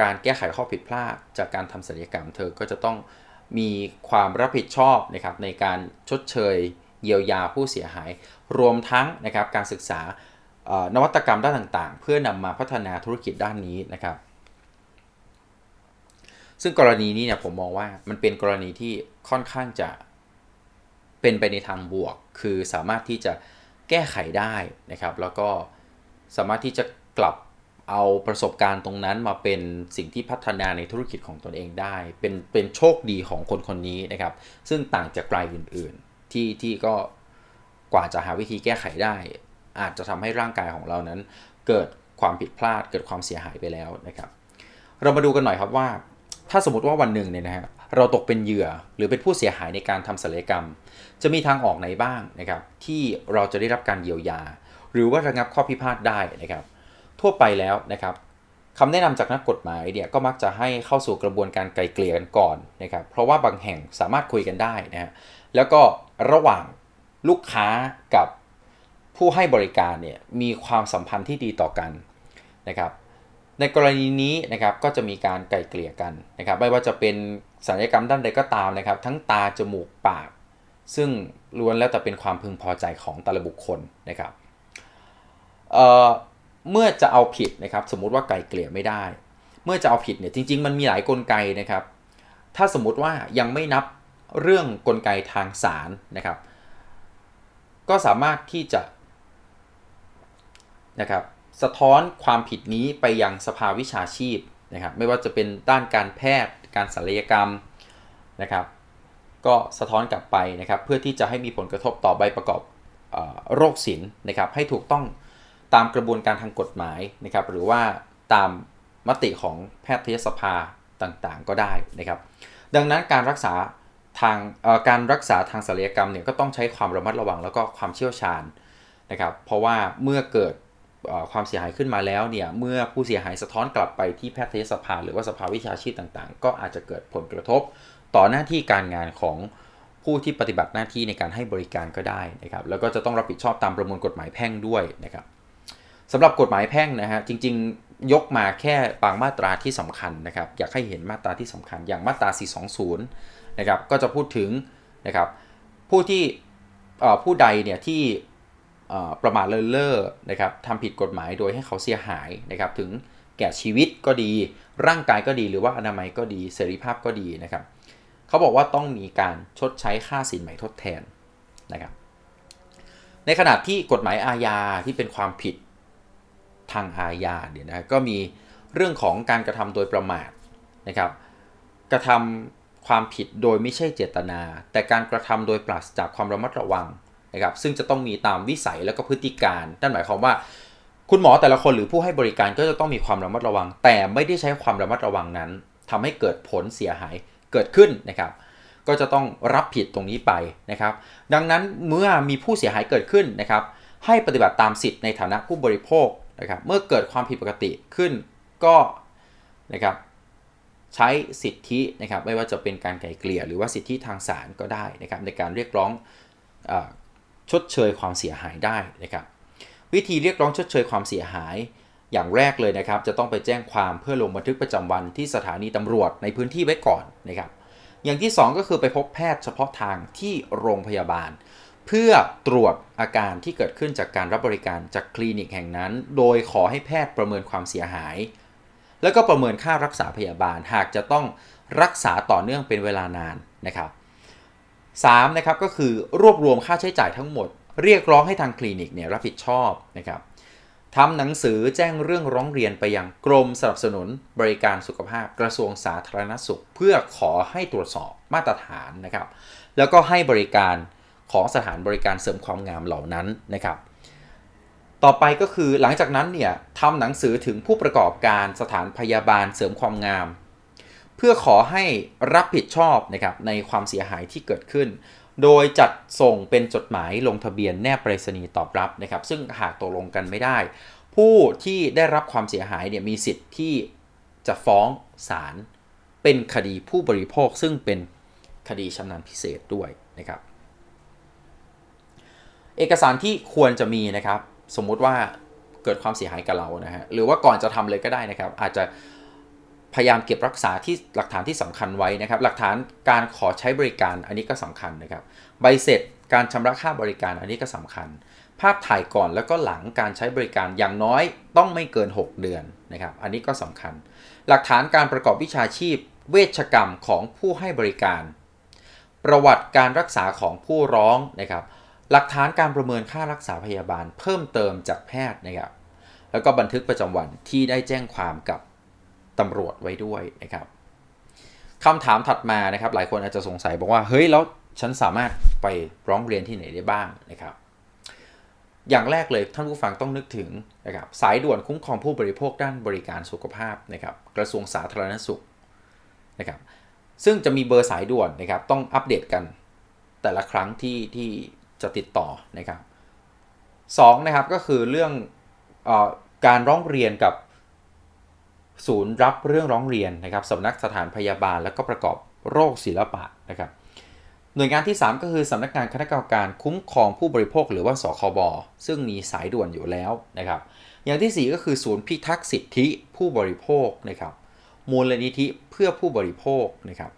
การแก้ไขข้อผิดพลาดจากการทำศัลยกรรม เธอก็จะต้อง มีความรับผิดชอบนะครับในการชดเชยเยียวยาผู้เสียหาย รวมทั้งนะครับการศึกษานวัตกรรมด้านต่างๆ เพื่อนำมาพัฒนาธุรกิจด้านนี้นะครับ ซึ่งกรณีนี้เนี่ยผมมองว่ามันเป็นกรณีที่ค่อนข้างจะเป็นไปในทางบวก คือสามารถที่จะแก้ไขได้นะครับ แล้วก็สามารถที่จะกลับ เอาประสบการณ์ตรงนั้นมาเป็นสิ่งที่พัฒนาในธุรกิจของตนเองได้ เป็นเป็นโชคดีของคนคนนี้นะครับ ซึ่งต่างจากรายอื่น ๆ ที่ที่ก็กว่าจะหาวิธีแก้ไขได้ อาจจะทำให้ร่างกายของเรานั้น เกิดความผิดพลาด เกิดความเสียหายไปแล้วนะครับ เรามาดูกันหน่อยครับว่า ถ้าสมมติว่าวันหนึ่งเนี่ยนะฮะเราตกเป็นเหยื่อหรือเป็นผู้เสียหายในการทำศัลยกรรม จะมีทางออกไหนบ้างนะครับ ที่เราจะได้รับการเยียวยา หรือว่าระงับข้อพิพาทได้นะครับ ทั่วไปแล้วนะครับคำแนะนำจากนักกฎหมายเนี่ยก็มักจะให้เข้าสู่กระบวนการไกลเกลี่ยกันก่อนนะครับเพราะว่าบางแห่งสามารถคุยกันได้นะฮะแล้วก็ระหว่างลูกค้ากับผู้ให้บริการเนี่ยมีความสัมพันธ์ที่ดีต่อกันนะครับในกรณีนี้นะครับก็จะมีการไกลเกลี่ยกันนะครับไม่ว่าจะเป็นศัลยกรรมด้านใดก็ตามนะครับ ทั้งตาจมูกปาก ซึ่งล้วนแล้วแต่เป็นความพึงพอใจของแต่ละบุคคลนะครับ เมื่อจะเอาผิดนะครับ สมมุติว่าไกลเกลี่ยไม่ได้ เมื่อจะเอาผิดเนี่ยจริง ๆ มันมีหลายกลไกนะครับ ถ้าสมมุติว่ายังไม่นับเรื่องกลไกทางศาลนะครับ ก็สามารถที่จะนะครับสะท้อนความผิดนี้ไปยังสภาวิชาชีพนะครับ ไม่ว่าจะเป็นด้านการแพทย์การศัลยกรรมนะครับ ก็สะท้อนกลับไปนะครับ เพื่อที่จะให้มีผลกระทบต่อใบประกอบโรคศิลป์นะครับ ให้ถูกต้อง ตามกระบวนการทางกฎหมายนะครับหรือว่าตามมติของแพทยสภาต่างๆ ก็ได้นะครับ ดังนั้นการรักษาทางการรักษาทางศัลยกรรมเนี่ยก็ต้องใช้ความระมัดระวังแล้วก็ความเชี่ยวชาญนะครับ เพราะว่าเมื่อเกิดความเสียหายขึ้นมาแล้วเนี่ยเมื่อผู้เสียหายสะท้อนกลับไปที่แพทยสภาหรือว่าสภาวิชาชีพต่างๆ ก็อาจจะเกิดผลกระทบต่อหน้าที่การงานของผู้ที่ปฏิบัติหน้าที่ในการให้บริการก็ได้นะครับแล้วก็จะต้องรับผิดชอบตามประมวลกฎหมายแพ่งด้วยนะครับ สำหรับกฎหมายแพ่งนะฮะจริง ๆ ยกมาแค่บางมาตราที่สำคัญนะครับ อยากให้เห็นมาตราที่สำคัญ อย่างมาตรา 420 นะครับ ก็จะพูดถึงนะครับ ผู้ที่ผู้ใดเนี่ยที่ประมาทเลินเล่อนะครับทำผิดกฎหมายโดยให้เขาเสียหายนะครับ ถึงแก่ชีวิตก็ดี ร่างกายก็ดีหรือว่าอนามัยก็ดีเสรีภาพก็ดีนะครับเขาบอกว่าต้องมีการชดใช้ค่าสินใหม่ทดแทนนะครับ ในขณะที่กฎหมายอาญาที่เป็นความผิด ทางอาญาเนี่ยนะก็มีเรื่องของการกระทำโดยประมาทนะครับ กระทำความผิดโดยไม่ใช่เจตนา แต่การกระทำโดยปราศจากความระมัดระวังนะครับซึ่งจะต้องมีตามวิสัยและก็พฤติการนั่นหมายความว่า คุณหมอแต่ละคนหรือผู้ให้บริการก็จะต้องมีความระมัดระวัง แต่ไม่ได้ใช้ความระมัดระวังนั้นทำให้เกิดผลเสียหายเกิดขึ้นนะครับ ก็จะต้องรับผิดตรงนี้ไปนะครับ ดังนั้นเมื่อมีผู้เสียหายเกิดขึ้นนะครับ ให้ปฏิบัติตามสิทธิ์ในฐานะผู้บริโภค นะครับเมื่อเกิดความผิดปกติขึ้นก็นะครับใช้สิทธินะครับไม่ว่าจะเป็นการไกลเกลี่ยหรือว่าสิทธิทางศาลก็ได้นะครับในการเรียกร้องชดเชยความเสียหายได้นะครับวิธีเรียกร้องชดเชยความเสียหายอย่างแรกเลยนะครับ จะต้องไปแจ้งความเพื่อลงบันทึกประจำวันที่สถานีตำรวจในพื้นที่ไว้ก่อนนะครับ อย่างที่ 2 ก็คือไปพบแพทย์เฉพาะทางที่โรงพยาบาล เพื่อตรวจอาการที่เกิดขึ้นจากการรับบริการจากคลินิกแห่งนั้น โดยขอให้แพทย์ประเมินความเสียหาย แล้วก็ประเมินค่ารักษาพยาบาลหากจะต้องรักษาต่อเนื่องเป็นเวลานานนะครับ 3 นะครับก็คือรวบรวมค่าใช้จ่ายทั้งหมด เรียกร้องให้ทางคลินิกเนี่ยรับผิดชอบนะครับทำหนังสือแจ้งเรื่องร้องเรียนไปยังกรมสนับสนุนบริการสุขภาพกระทรวงสาธารณสุข เพื่อขอให้ตรวจสอบมาตรฐานนะครับ แล้วก็ให้บริการ ของสถานบริการเสริมความงามเหล่านั้นนะครับ ต่อไปก็คือหลังจากนั้นเนี่ยทำหนังสือถึงผู้ประกอบการสถานพยาบาลเสริมความงาม เพื่อขอให้รับผิดชอบนะครับในความเสียหายที่เกิดขึ้น โดยจัดส่งเป็นจดหมายลงทะเบียนแนบไปรษณีย์ตอบรับนะครับ ซึ่งหากตกลงกันไม่ได้ ผู้ที่ได้รับความเสียหายเนี่ยมีสิทธิ์ที่จะฟ้องศาลเป็นคดีผู้บริโภคซึ่งเป็นคดีชำนาญพิเศษด้วยนะครับ เอกสารที่ควรจะมีนะครับ สมมุติว่าเกิดความเสียหายกับเรานะฮะหรือว่าก่อนจะทำเลยก็ได้นะครับ อาจจะพยายามเก็บรักษาที่หลักฐานที่สำคัญไว้นะครับ หลักฐานการขอใช้บริการอันนี้ก็สำคัญนะครับ ใบเสร็จการชำระค่าบริการอันนี้ก็สำคัญ ภาพถ่ายก่อนแล้วก็หลังการใช้บริการอย่างน้อยต้องไม่เกิน 6 เดือนนะครับ อันนี้ก็สำคัญ หลักฐานการประกอบวิชาชีพ เวชกรรมของผู้ให้บริการ ประวัติการรักษาของผู้ร้องนะครับ หลักฐานการประเมินค่ารักษาพยาบาลเพิ่มเติมจากแพทย์นะครับ แล้วก็บันทึกประจำวันที่ได้แจ้งความกับตำรวจไว้ด้วยนะครับคำถามถัดมานะครับ หลายคนอาจจะสงสัยบอกว่าเฮ้ยแล้วฉันสามารถไปร้องเรียนที่ไหนได้บ้างนะครับ อย่างแรกเลยท่านผู้ฟังต้องนึกถึงนะครับสายด่วนคุ้มครองผู้บริโภคด้านบริการสุขภาพนะครับกระทรวงสาธารณสุขนะครับซึ่งจะมีเบอร์สายด่วนนะครับต้องอัปเดตกันแต่ละครั้งที่ที่ จะติดต่อนะครับสองนะครับก็คือเรื่องอการร้องเรียนกับศูนย์รับเรื่องร้องเรียนนะครับสำนักสถานพยาบาลและก็ประกอบโรคศิลปะนะครับหน่วยงานที่ 3 ก็คือสำนักงานคณะกรรมการคุ้มครองผู้บริโภคหรือว่าสคบซึ่งมีสายด่วนอยู่แล้วนะครับ อย่างที่ 4 ก็คือศูนย์พิทักษ์สิทธิผู้บริโภคนะครับมูลนิธิเพื่อผู้บริโภคนะครับ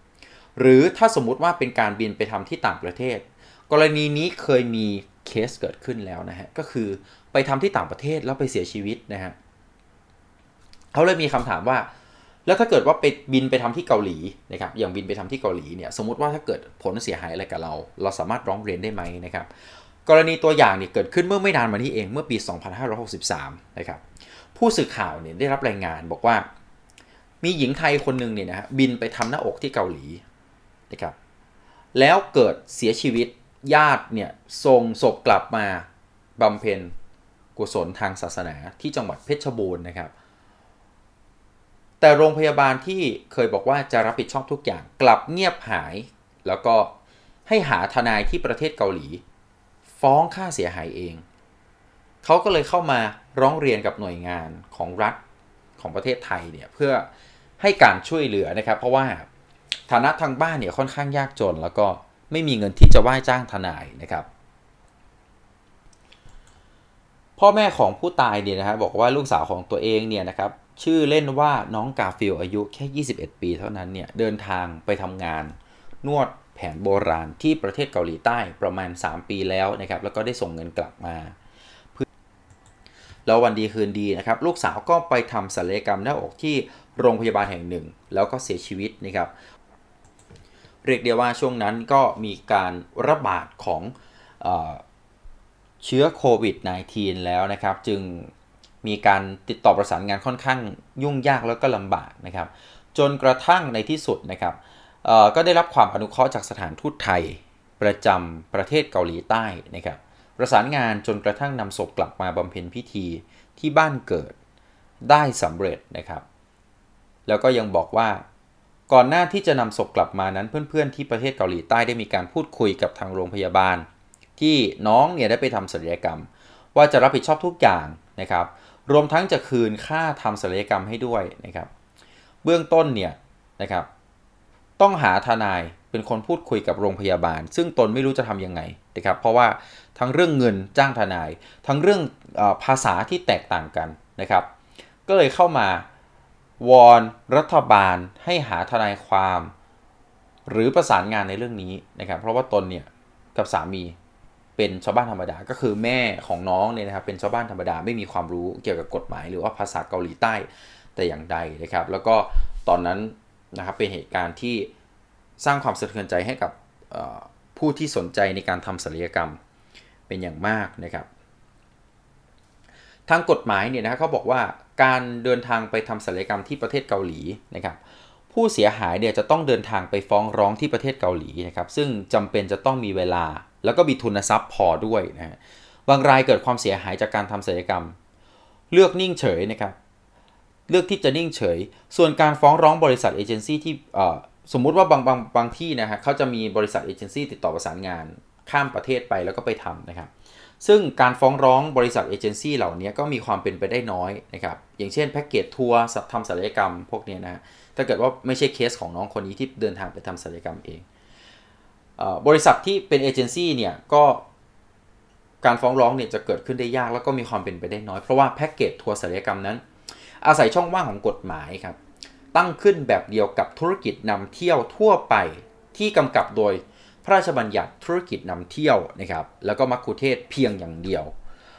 หรือถ้าสมมุติว่าเป็นการบินไปทำที่ต่างประเทศ กรณีนี้เคยมีเคสเกิดขึ้นแล้วนะฮะ ก็คือไปทำที่ต่างประเทศแล้วไปเสียชีวิตนะฮะเขาเลยมีคำถามว่า แล้วถ้าเกิดว่าไปบินไปทำที่เกาหลีนะครับ อย่างบินไปทำที่เกาหลีเนี่ย สมมติว่าถ้าเกิดผลเสียหายอะไรกับเรา เราสามารถร้องเรียนได้ไหมนะครับ กรณีตัวอย่างเนี่ยเกิดขึ้นเมื่อไม่นานมานี้เอง เมื่อปี 2563 นะครับ ผู้สื่อข่าวเนี่ยได้รับรายงานบอกว่า มีหญิงไทยคนหนึ่งเนี่ยนะฮะบินไปทำหน้าอกที่เกาหลีนะครับ แล้วเกิดเสียชีวิต ญาติเนี่ยส่งศพกลับมาบำเพ็ญกุศลทางศาสนาที่จังหวัดเพชรบูรณ์นะครับ แต่โรงพยาบาลที่เคยบอกว่าจะรับผิดชอบทุกอย่างกลับเงียบหาย แล้วก็ให้หาทนายที่ประเทศเกาหลี ฟ้องค่าเสียหายเอง เขาก็เลยเข้ามาร้องเรียนกับหน่วยงานของรัฐของประเทศไทยเนี่ยเพื่อให้การช่วยเหลือนะครับ เพราะว่าฐานะทางบ้านเนี่ยค่อนข้างยากจนแล้วก็ ไม่มีเงินที่จะว่าจ้างทนายนะครับ พ่อแม่ของผู้ตายเนี่ยนะฮะบอกว่าลูกสาวของตัวเองเนี่ยนะครับชื่อเล่นว่าน้องกาฟิลอายุแค่ 21 ปีเท่านั้นเนี่ยเดินทางไปทำงาน นวดแผนโบราณที่ประเทศเกาหลีใต้ประมาณ 3 ปีแล้วนะครับแล้วก็ได้ส่งเงินกลับมาแล้ววันดีคืนดีนะครับลูกสาวก็ไปทำศัลยกรรมหน้าอกที่โรงพยาบาลแห่งหนึ่ง แล้วก็เสียชีวิตนะครับ เรียกได้ว่าช่วงนั้นก็มีการระบาดของเอเชื้อโควิด -19 แล้วนะครับ จึงมีการติดต่อประสานงานค่อนข้างยุ่งยากแล้วก็ลำบากนะครับ จนกระทั่งในที่สุดนะครับก็ได้รับความอนุเคราะห์จากสถานทูตไทยประจำประเทศเกาหลีใต้นะครับประสานงานจนกระทั่งนำศพกลับมาบำเพ็ญพิธีที่บ้านเกิดได้สำเร็จนะครับ แล้วก็ยังบอกว่า ก่อนหน้าที่จะนำศพกลับมานั้นเพื่อนๆที่ประเทศเกาหลีใต้ได้มีการพูดคุยกับทางโรงพยาบาล ที่น้องเนี่ยได้ไปทำศัลยกรรม ว่าจะรับผิดชอบทุกอย่างนะครับรวมทั้งจะคืนค่าทำศัลยกรรมให้ด้วยนะครับเบื้องต้นเนี่ยนะครับต้องหาทนายเป็นคนพูดคุยกับโรงพยาบาล ซึ่งตนไม่รู้จะทํำยังไงนะครับเพราะว่าทั้งเรื่องเงินจ้างทนาย ทั้งเรื่องอภาษาที่แตกต่างกันนะครับก็เลยเข้ามา วอนรัฐบาลให้หาทนายความ หรือประสานงานในเรื่องนี้นะครับ เพราะว่าตนเนี่ยกับสามีเป็นชาวบ้านธรรมดา ก็คือแม่ของน้องเนี่ยนะครับเป็นชาวบ้านธรรมดาไม่มีความรู้เกี่ยวกับกฎหมาย หรือว่าภาษาเกาหลีใต้แต่อย่างใดนะครับ แล้วก็ตอนนั้นนะครับเป็นเหตุการณ์ที่สร้างความสะเทือนใจให้กับผู้ที่สนใจในการทำศัลยกรรมเป็นอย่างมากนะครับ ทางกฎหมายเนี่ยนะครับเขาบอกว่าการเดินทางไปทำศัลยกรรมที่ประเทศเกาหลีนะครับผู้เสียหายเนี่ยจะต้องเดินทางไปฟ้องร้องที่ประเทศเกาหลีนะครับซึ่งจำเป็นจะต้องมีเวลา แล้วก็มีทุนทรัพย์พอด้วยนะฮะบางรายเกิดความเสียหายจากการทำศัลยกรรม เลือกนิ่งเฉยนะครับเลือกที่จะนิ่งเฉย ส่วนการฟ้องร้องบริษัทเอเจนซี่ที่สมมุติว่าบางบางบางที่นะฮะเขาจะมีบริษัทเอเจนซี่ติดต่อประสานงานข้ามประเทศไปแล้วก็ไปทำนะครับ ซึ่งการฟ้องร้องบริษัทเอเจนซี่เหล่านี้ก็มีความเป็นไปได้น้อยนะครับอย่างเช่น package tour ทำศัลยกรรมพวกนี้นะถ้าเกิดว่าไม่ใช่เคสของน้องคนนี้ที่เดินทางไปทำศัลยกรรมเองบริษัทที่เป็นเอเจนซี่เนี่ยก็การฟ้องร้องเนี่ยจะเกิดขึ้นได้ยากแล้วก็มีความเป็นไปได้น้อย เพราะว่าแพ็กเกจทัวร์ศัลยกรรมนั้น อาศัยช่องว่างของกฎหมายครับตั้งขึ้นแบบเดียวกับธุรกิจนำเที่ยวทั่วไปที่กำกับโดย พระราชบัญญัติธุรกิจนำเที่ยวนะครับแล้วก็มัคคุเทศเพียงอย่างเดียว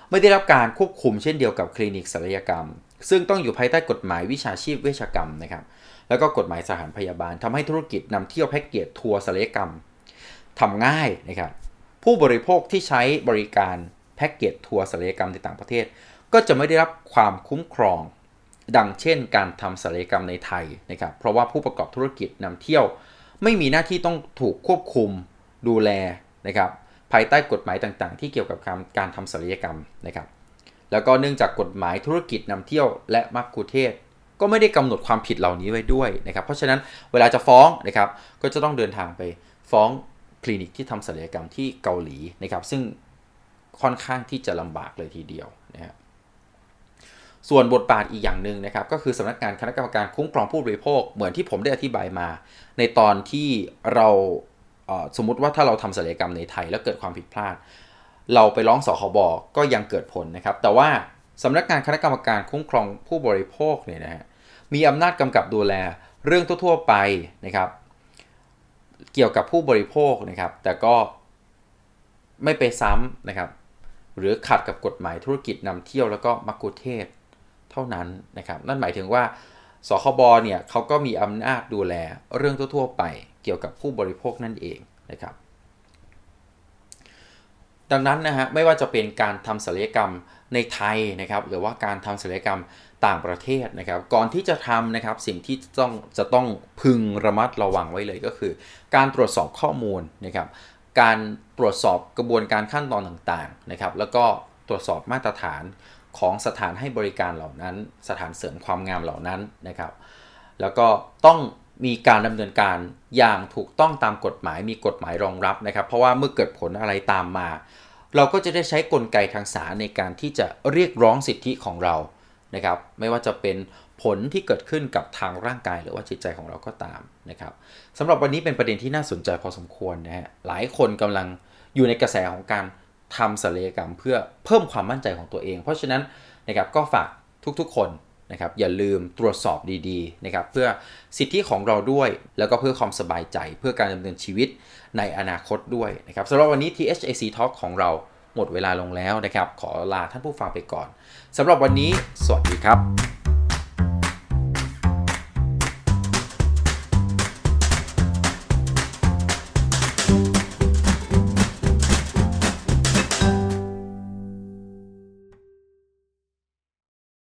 ไม่ได้รับการควบคุมเช่นเดียวกับคลินิกศัลยกรรม ซึ่งต้องอยู่ภายใต้กฎหมายวิชาชีพเวชกรรมนะครับแล้วก็กฎหมายสถานพยาบาลทำให้ธุรกิจนำเที่ยวแพ็กเกจทัวร์ศัลยกรรมทำง่ายนะครับผู้บริโภคที่ใช้บริการแพ็กเกจทัวร์ศัลยกรรมในต่างประเทศ ก็จะไม่ได้รับความคุ้มครอง ดังเช่น การทำศัลยกรรมในไทยนะครับเพราะว่าผู้ประกอบธุรกิจนำเที่ยว ไม่มีหน้าที่ต้องถูกควบคุม ดูแลนะครับภายใต้กฎหมายต่างๆ ที่เกี่ยวกับการการทำศัลยกรรมนะครับแล้วก็เนื่องจากกฎหมายธุรกิจนำเที่ยวและมักคุเทศก็ไม่ได้กำหนดความผิดเหล่านี้ไว้ด้วยนะครับ เพราะฉะนั้นเวลาจะฟ้องนะครับก็จะต้องเดินทางไปฟ้องคลินิกที่ทำศัลยกรรมที่เกาหลีนะครับ ซึ่งค่อนข้างที่จะลำบากเลยทีเดียวนะฮะส่วนบทบาทอีกอย่างหนึ่งนะครับ ก็คือสำนักงานคณะกรรมการคุ้มครองผู้บริโภคเหมือนที่ผมได้อธิบายมา ในตอนที่เรา สมมุติว่าถ้าเราทำศัลยกรรมในไทยแล้วเกิดความผิดพลาด เราไปร้องสคบก็ยังเกิดผลนะครับ แต่ว่าสำนักงานคณะกรรมการคุ้มครองผู้บริโภคเนี่ยนะฮะมีอำนาจกำกับดูแลเรื่องทั่วๆไปนะครับ เกี่ยวกับผู้บริโภคนะครับ แต่ก็ไม่ไปซ้ำนะครับ หรือขัดกับกฎหมายธุรกิจนำเที่ยวแล้วก็มักคุเทศเท่านั้นนะครับ นั่นหมายถึงว่า สคบเนี่ยเขาก็มีอำนาจดูแลเรื่องทั่วๆไปเกี่ยวกับผู้บริโภคนั่นเองนะครับ ดังนั้นนะฮะไม่ว่าจะเป็นการทำศัลยกรรมในไทยนะครับ หรือว่าการทำศัลยกรรมต่างประเทศนะครับ ก่อนที่จะทำนะครับสิ่งที่ต้องจะต้องพึงระมัดระวังไว้เลยก็คือ การตรวจสอบข้อมูลนะครับ การตรวจสอบกระบวนการขั้นตอนต่างๆนะครับ แล้วก็ตรวจสอบมาตรฐาน ของสถานให้บริการเหล่านั้น สถานเสริมความงามเหล่านั้นนะครับ แล้วก็ต้องมีการดำเนินการอย่างถูกต้องตามกฎหมายมีกฎหมายรองรับนะครับ เพราะว่าเมื่อเกิดผลอะไรตามมา เราก็จะได้ใช้กลไกทางศาลในการที่จะเรียกร้องสิทธิของเรานะครับ ไม่ว่าจะเป็นผลที่เกิดขึ้นกับทางร่างกายหรือว่าจิตใจของเราก็ตามนะครับสำหรับวันนี้เป็นประเด็นที่น่าสนใจพอสมควรนะฮะหลายคนกำลังอยู่ในกระแสของการ ทำศัลยกรรมเพื่อเพิ่มความมั่นใจของตัวเอง เพราะฉะนั้นนะครับก็ฝากทุกๆ คนนะครับอย่าลืมตรวจสอบดีๆนะครับเพื่อสิทธิของเราด้วย แล้วก็เพื่อความสบายใจเพื่อการดำเนินชีวิตในอนาคตด้วยนะครับสำหรับวันนี้ THAC Talk ของเราหมดเวลาลงแล้วนะครับ ขอลาท่านผู้ฟังไปก่อนสำหรับวันนี้ สวัสดีครับ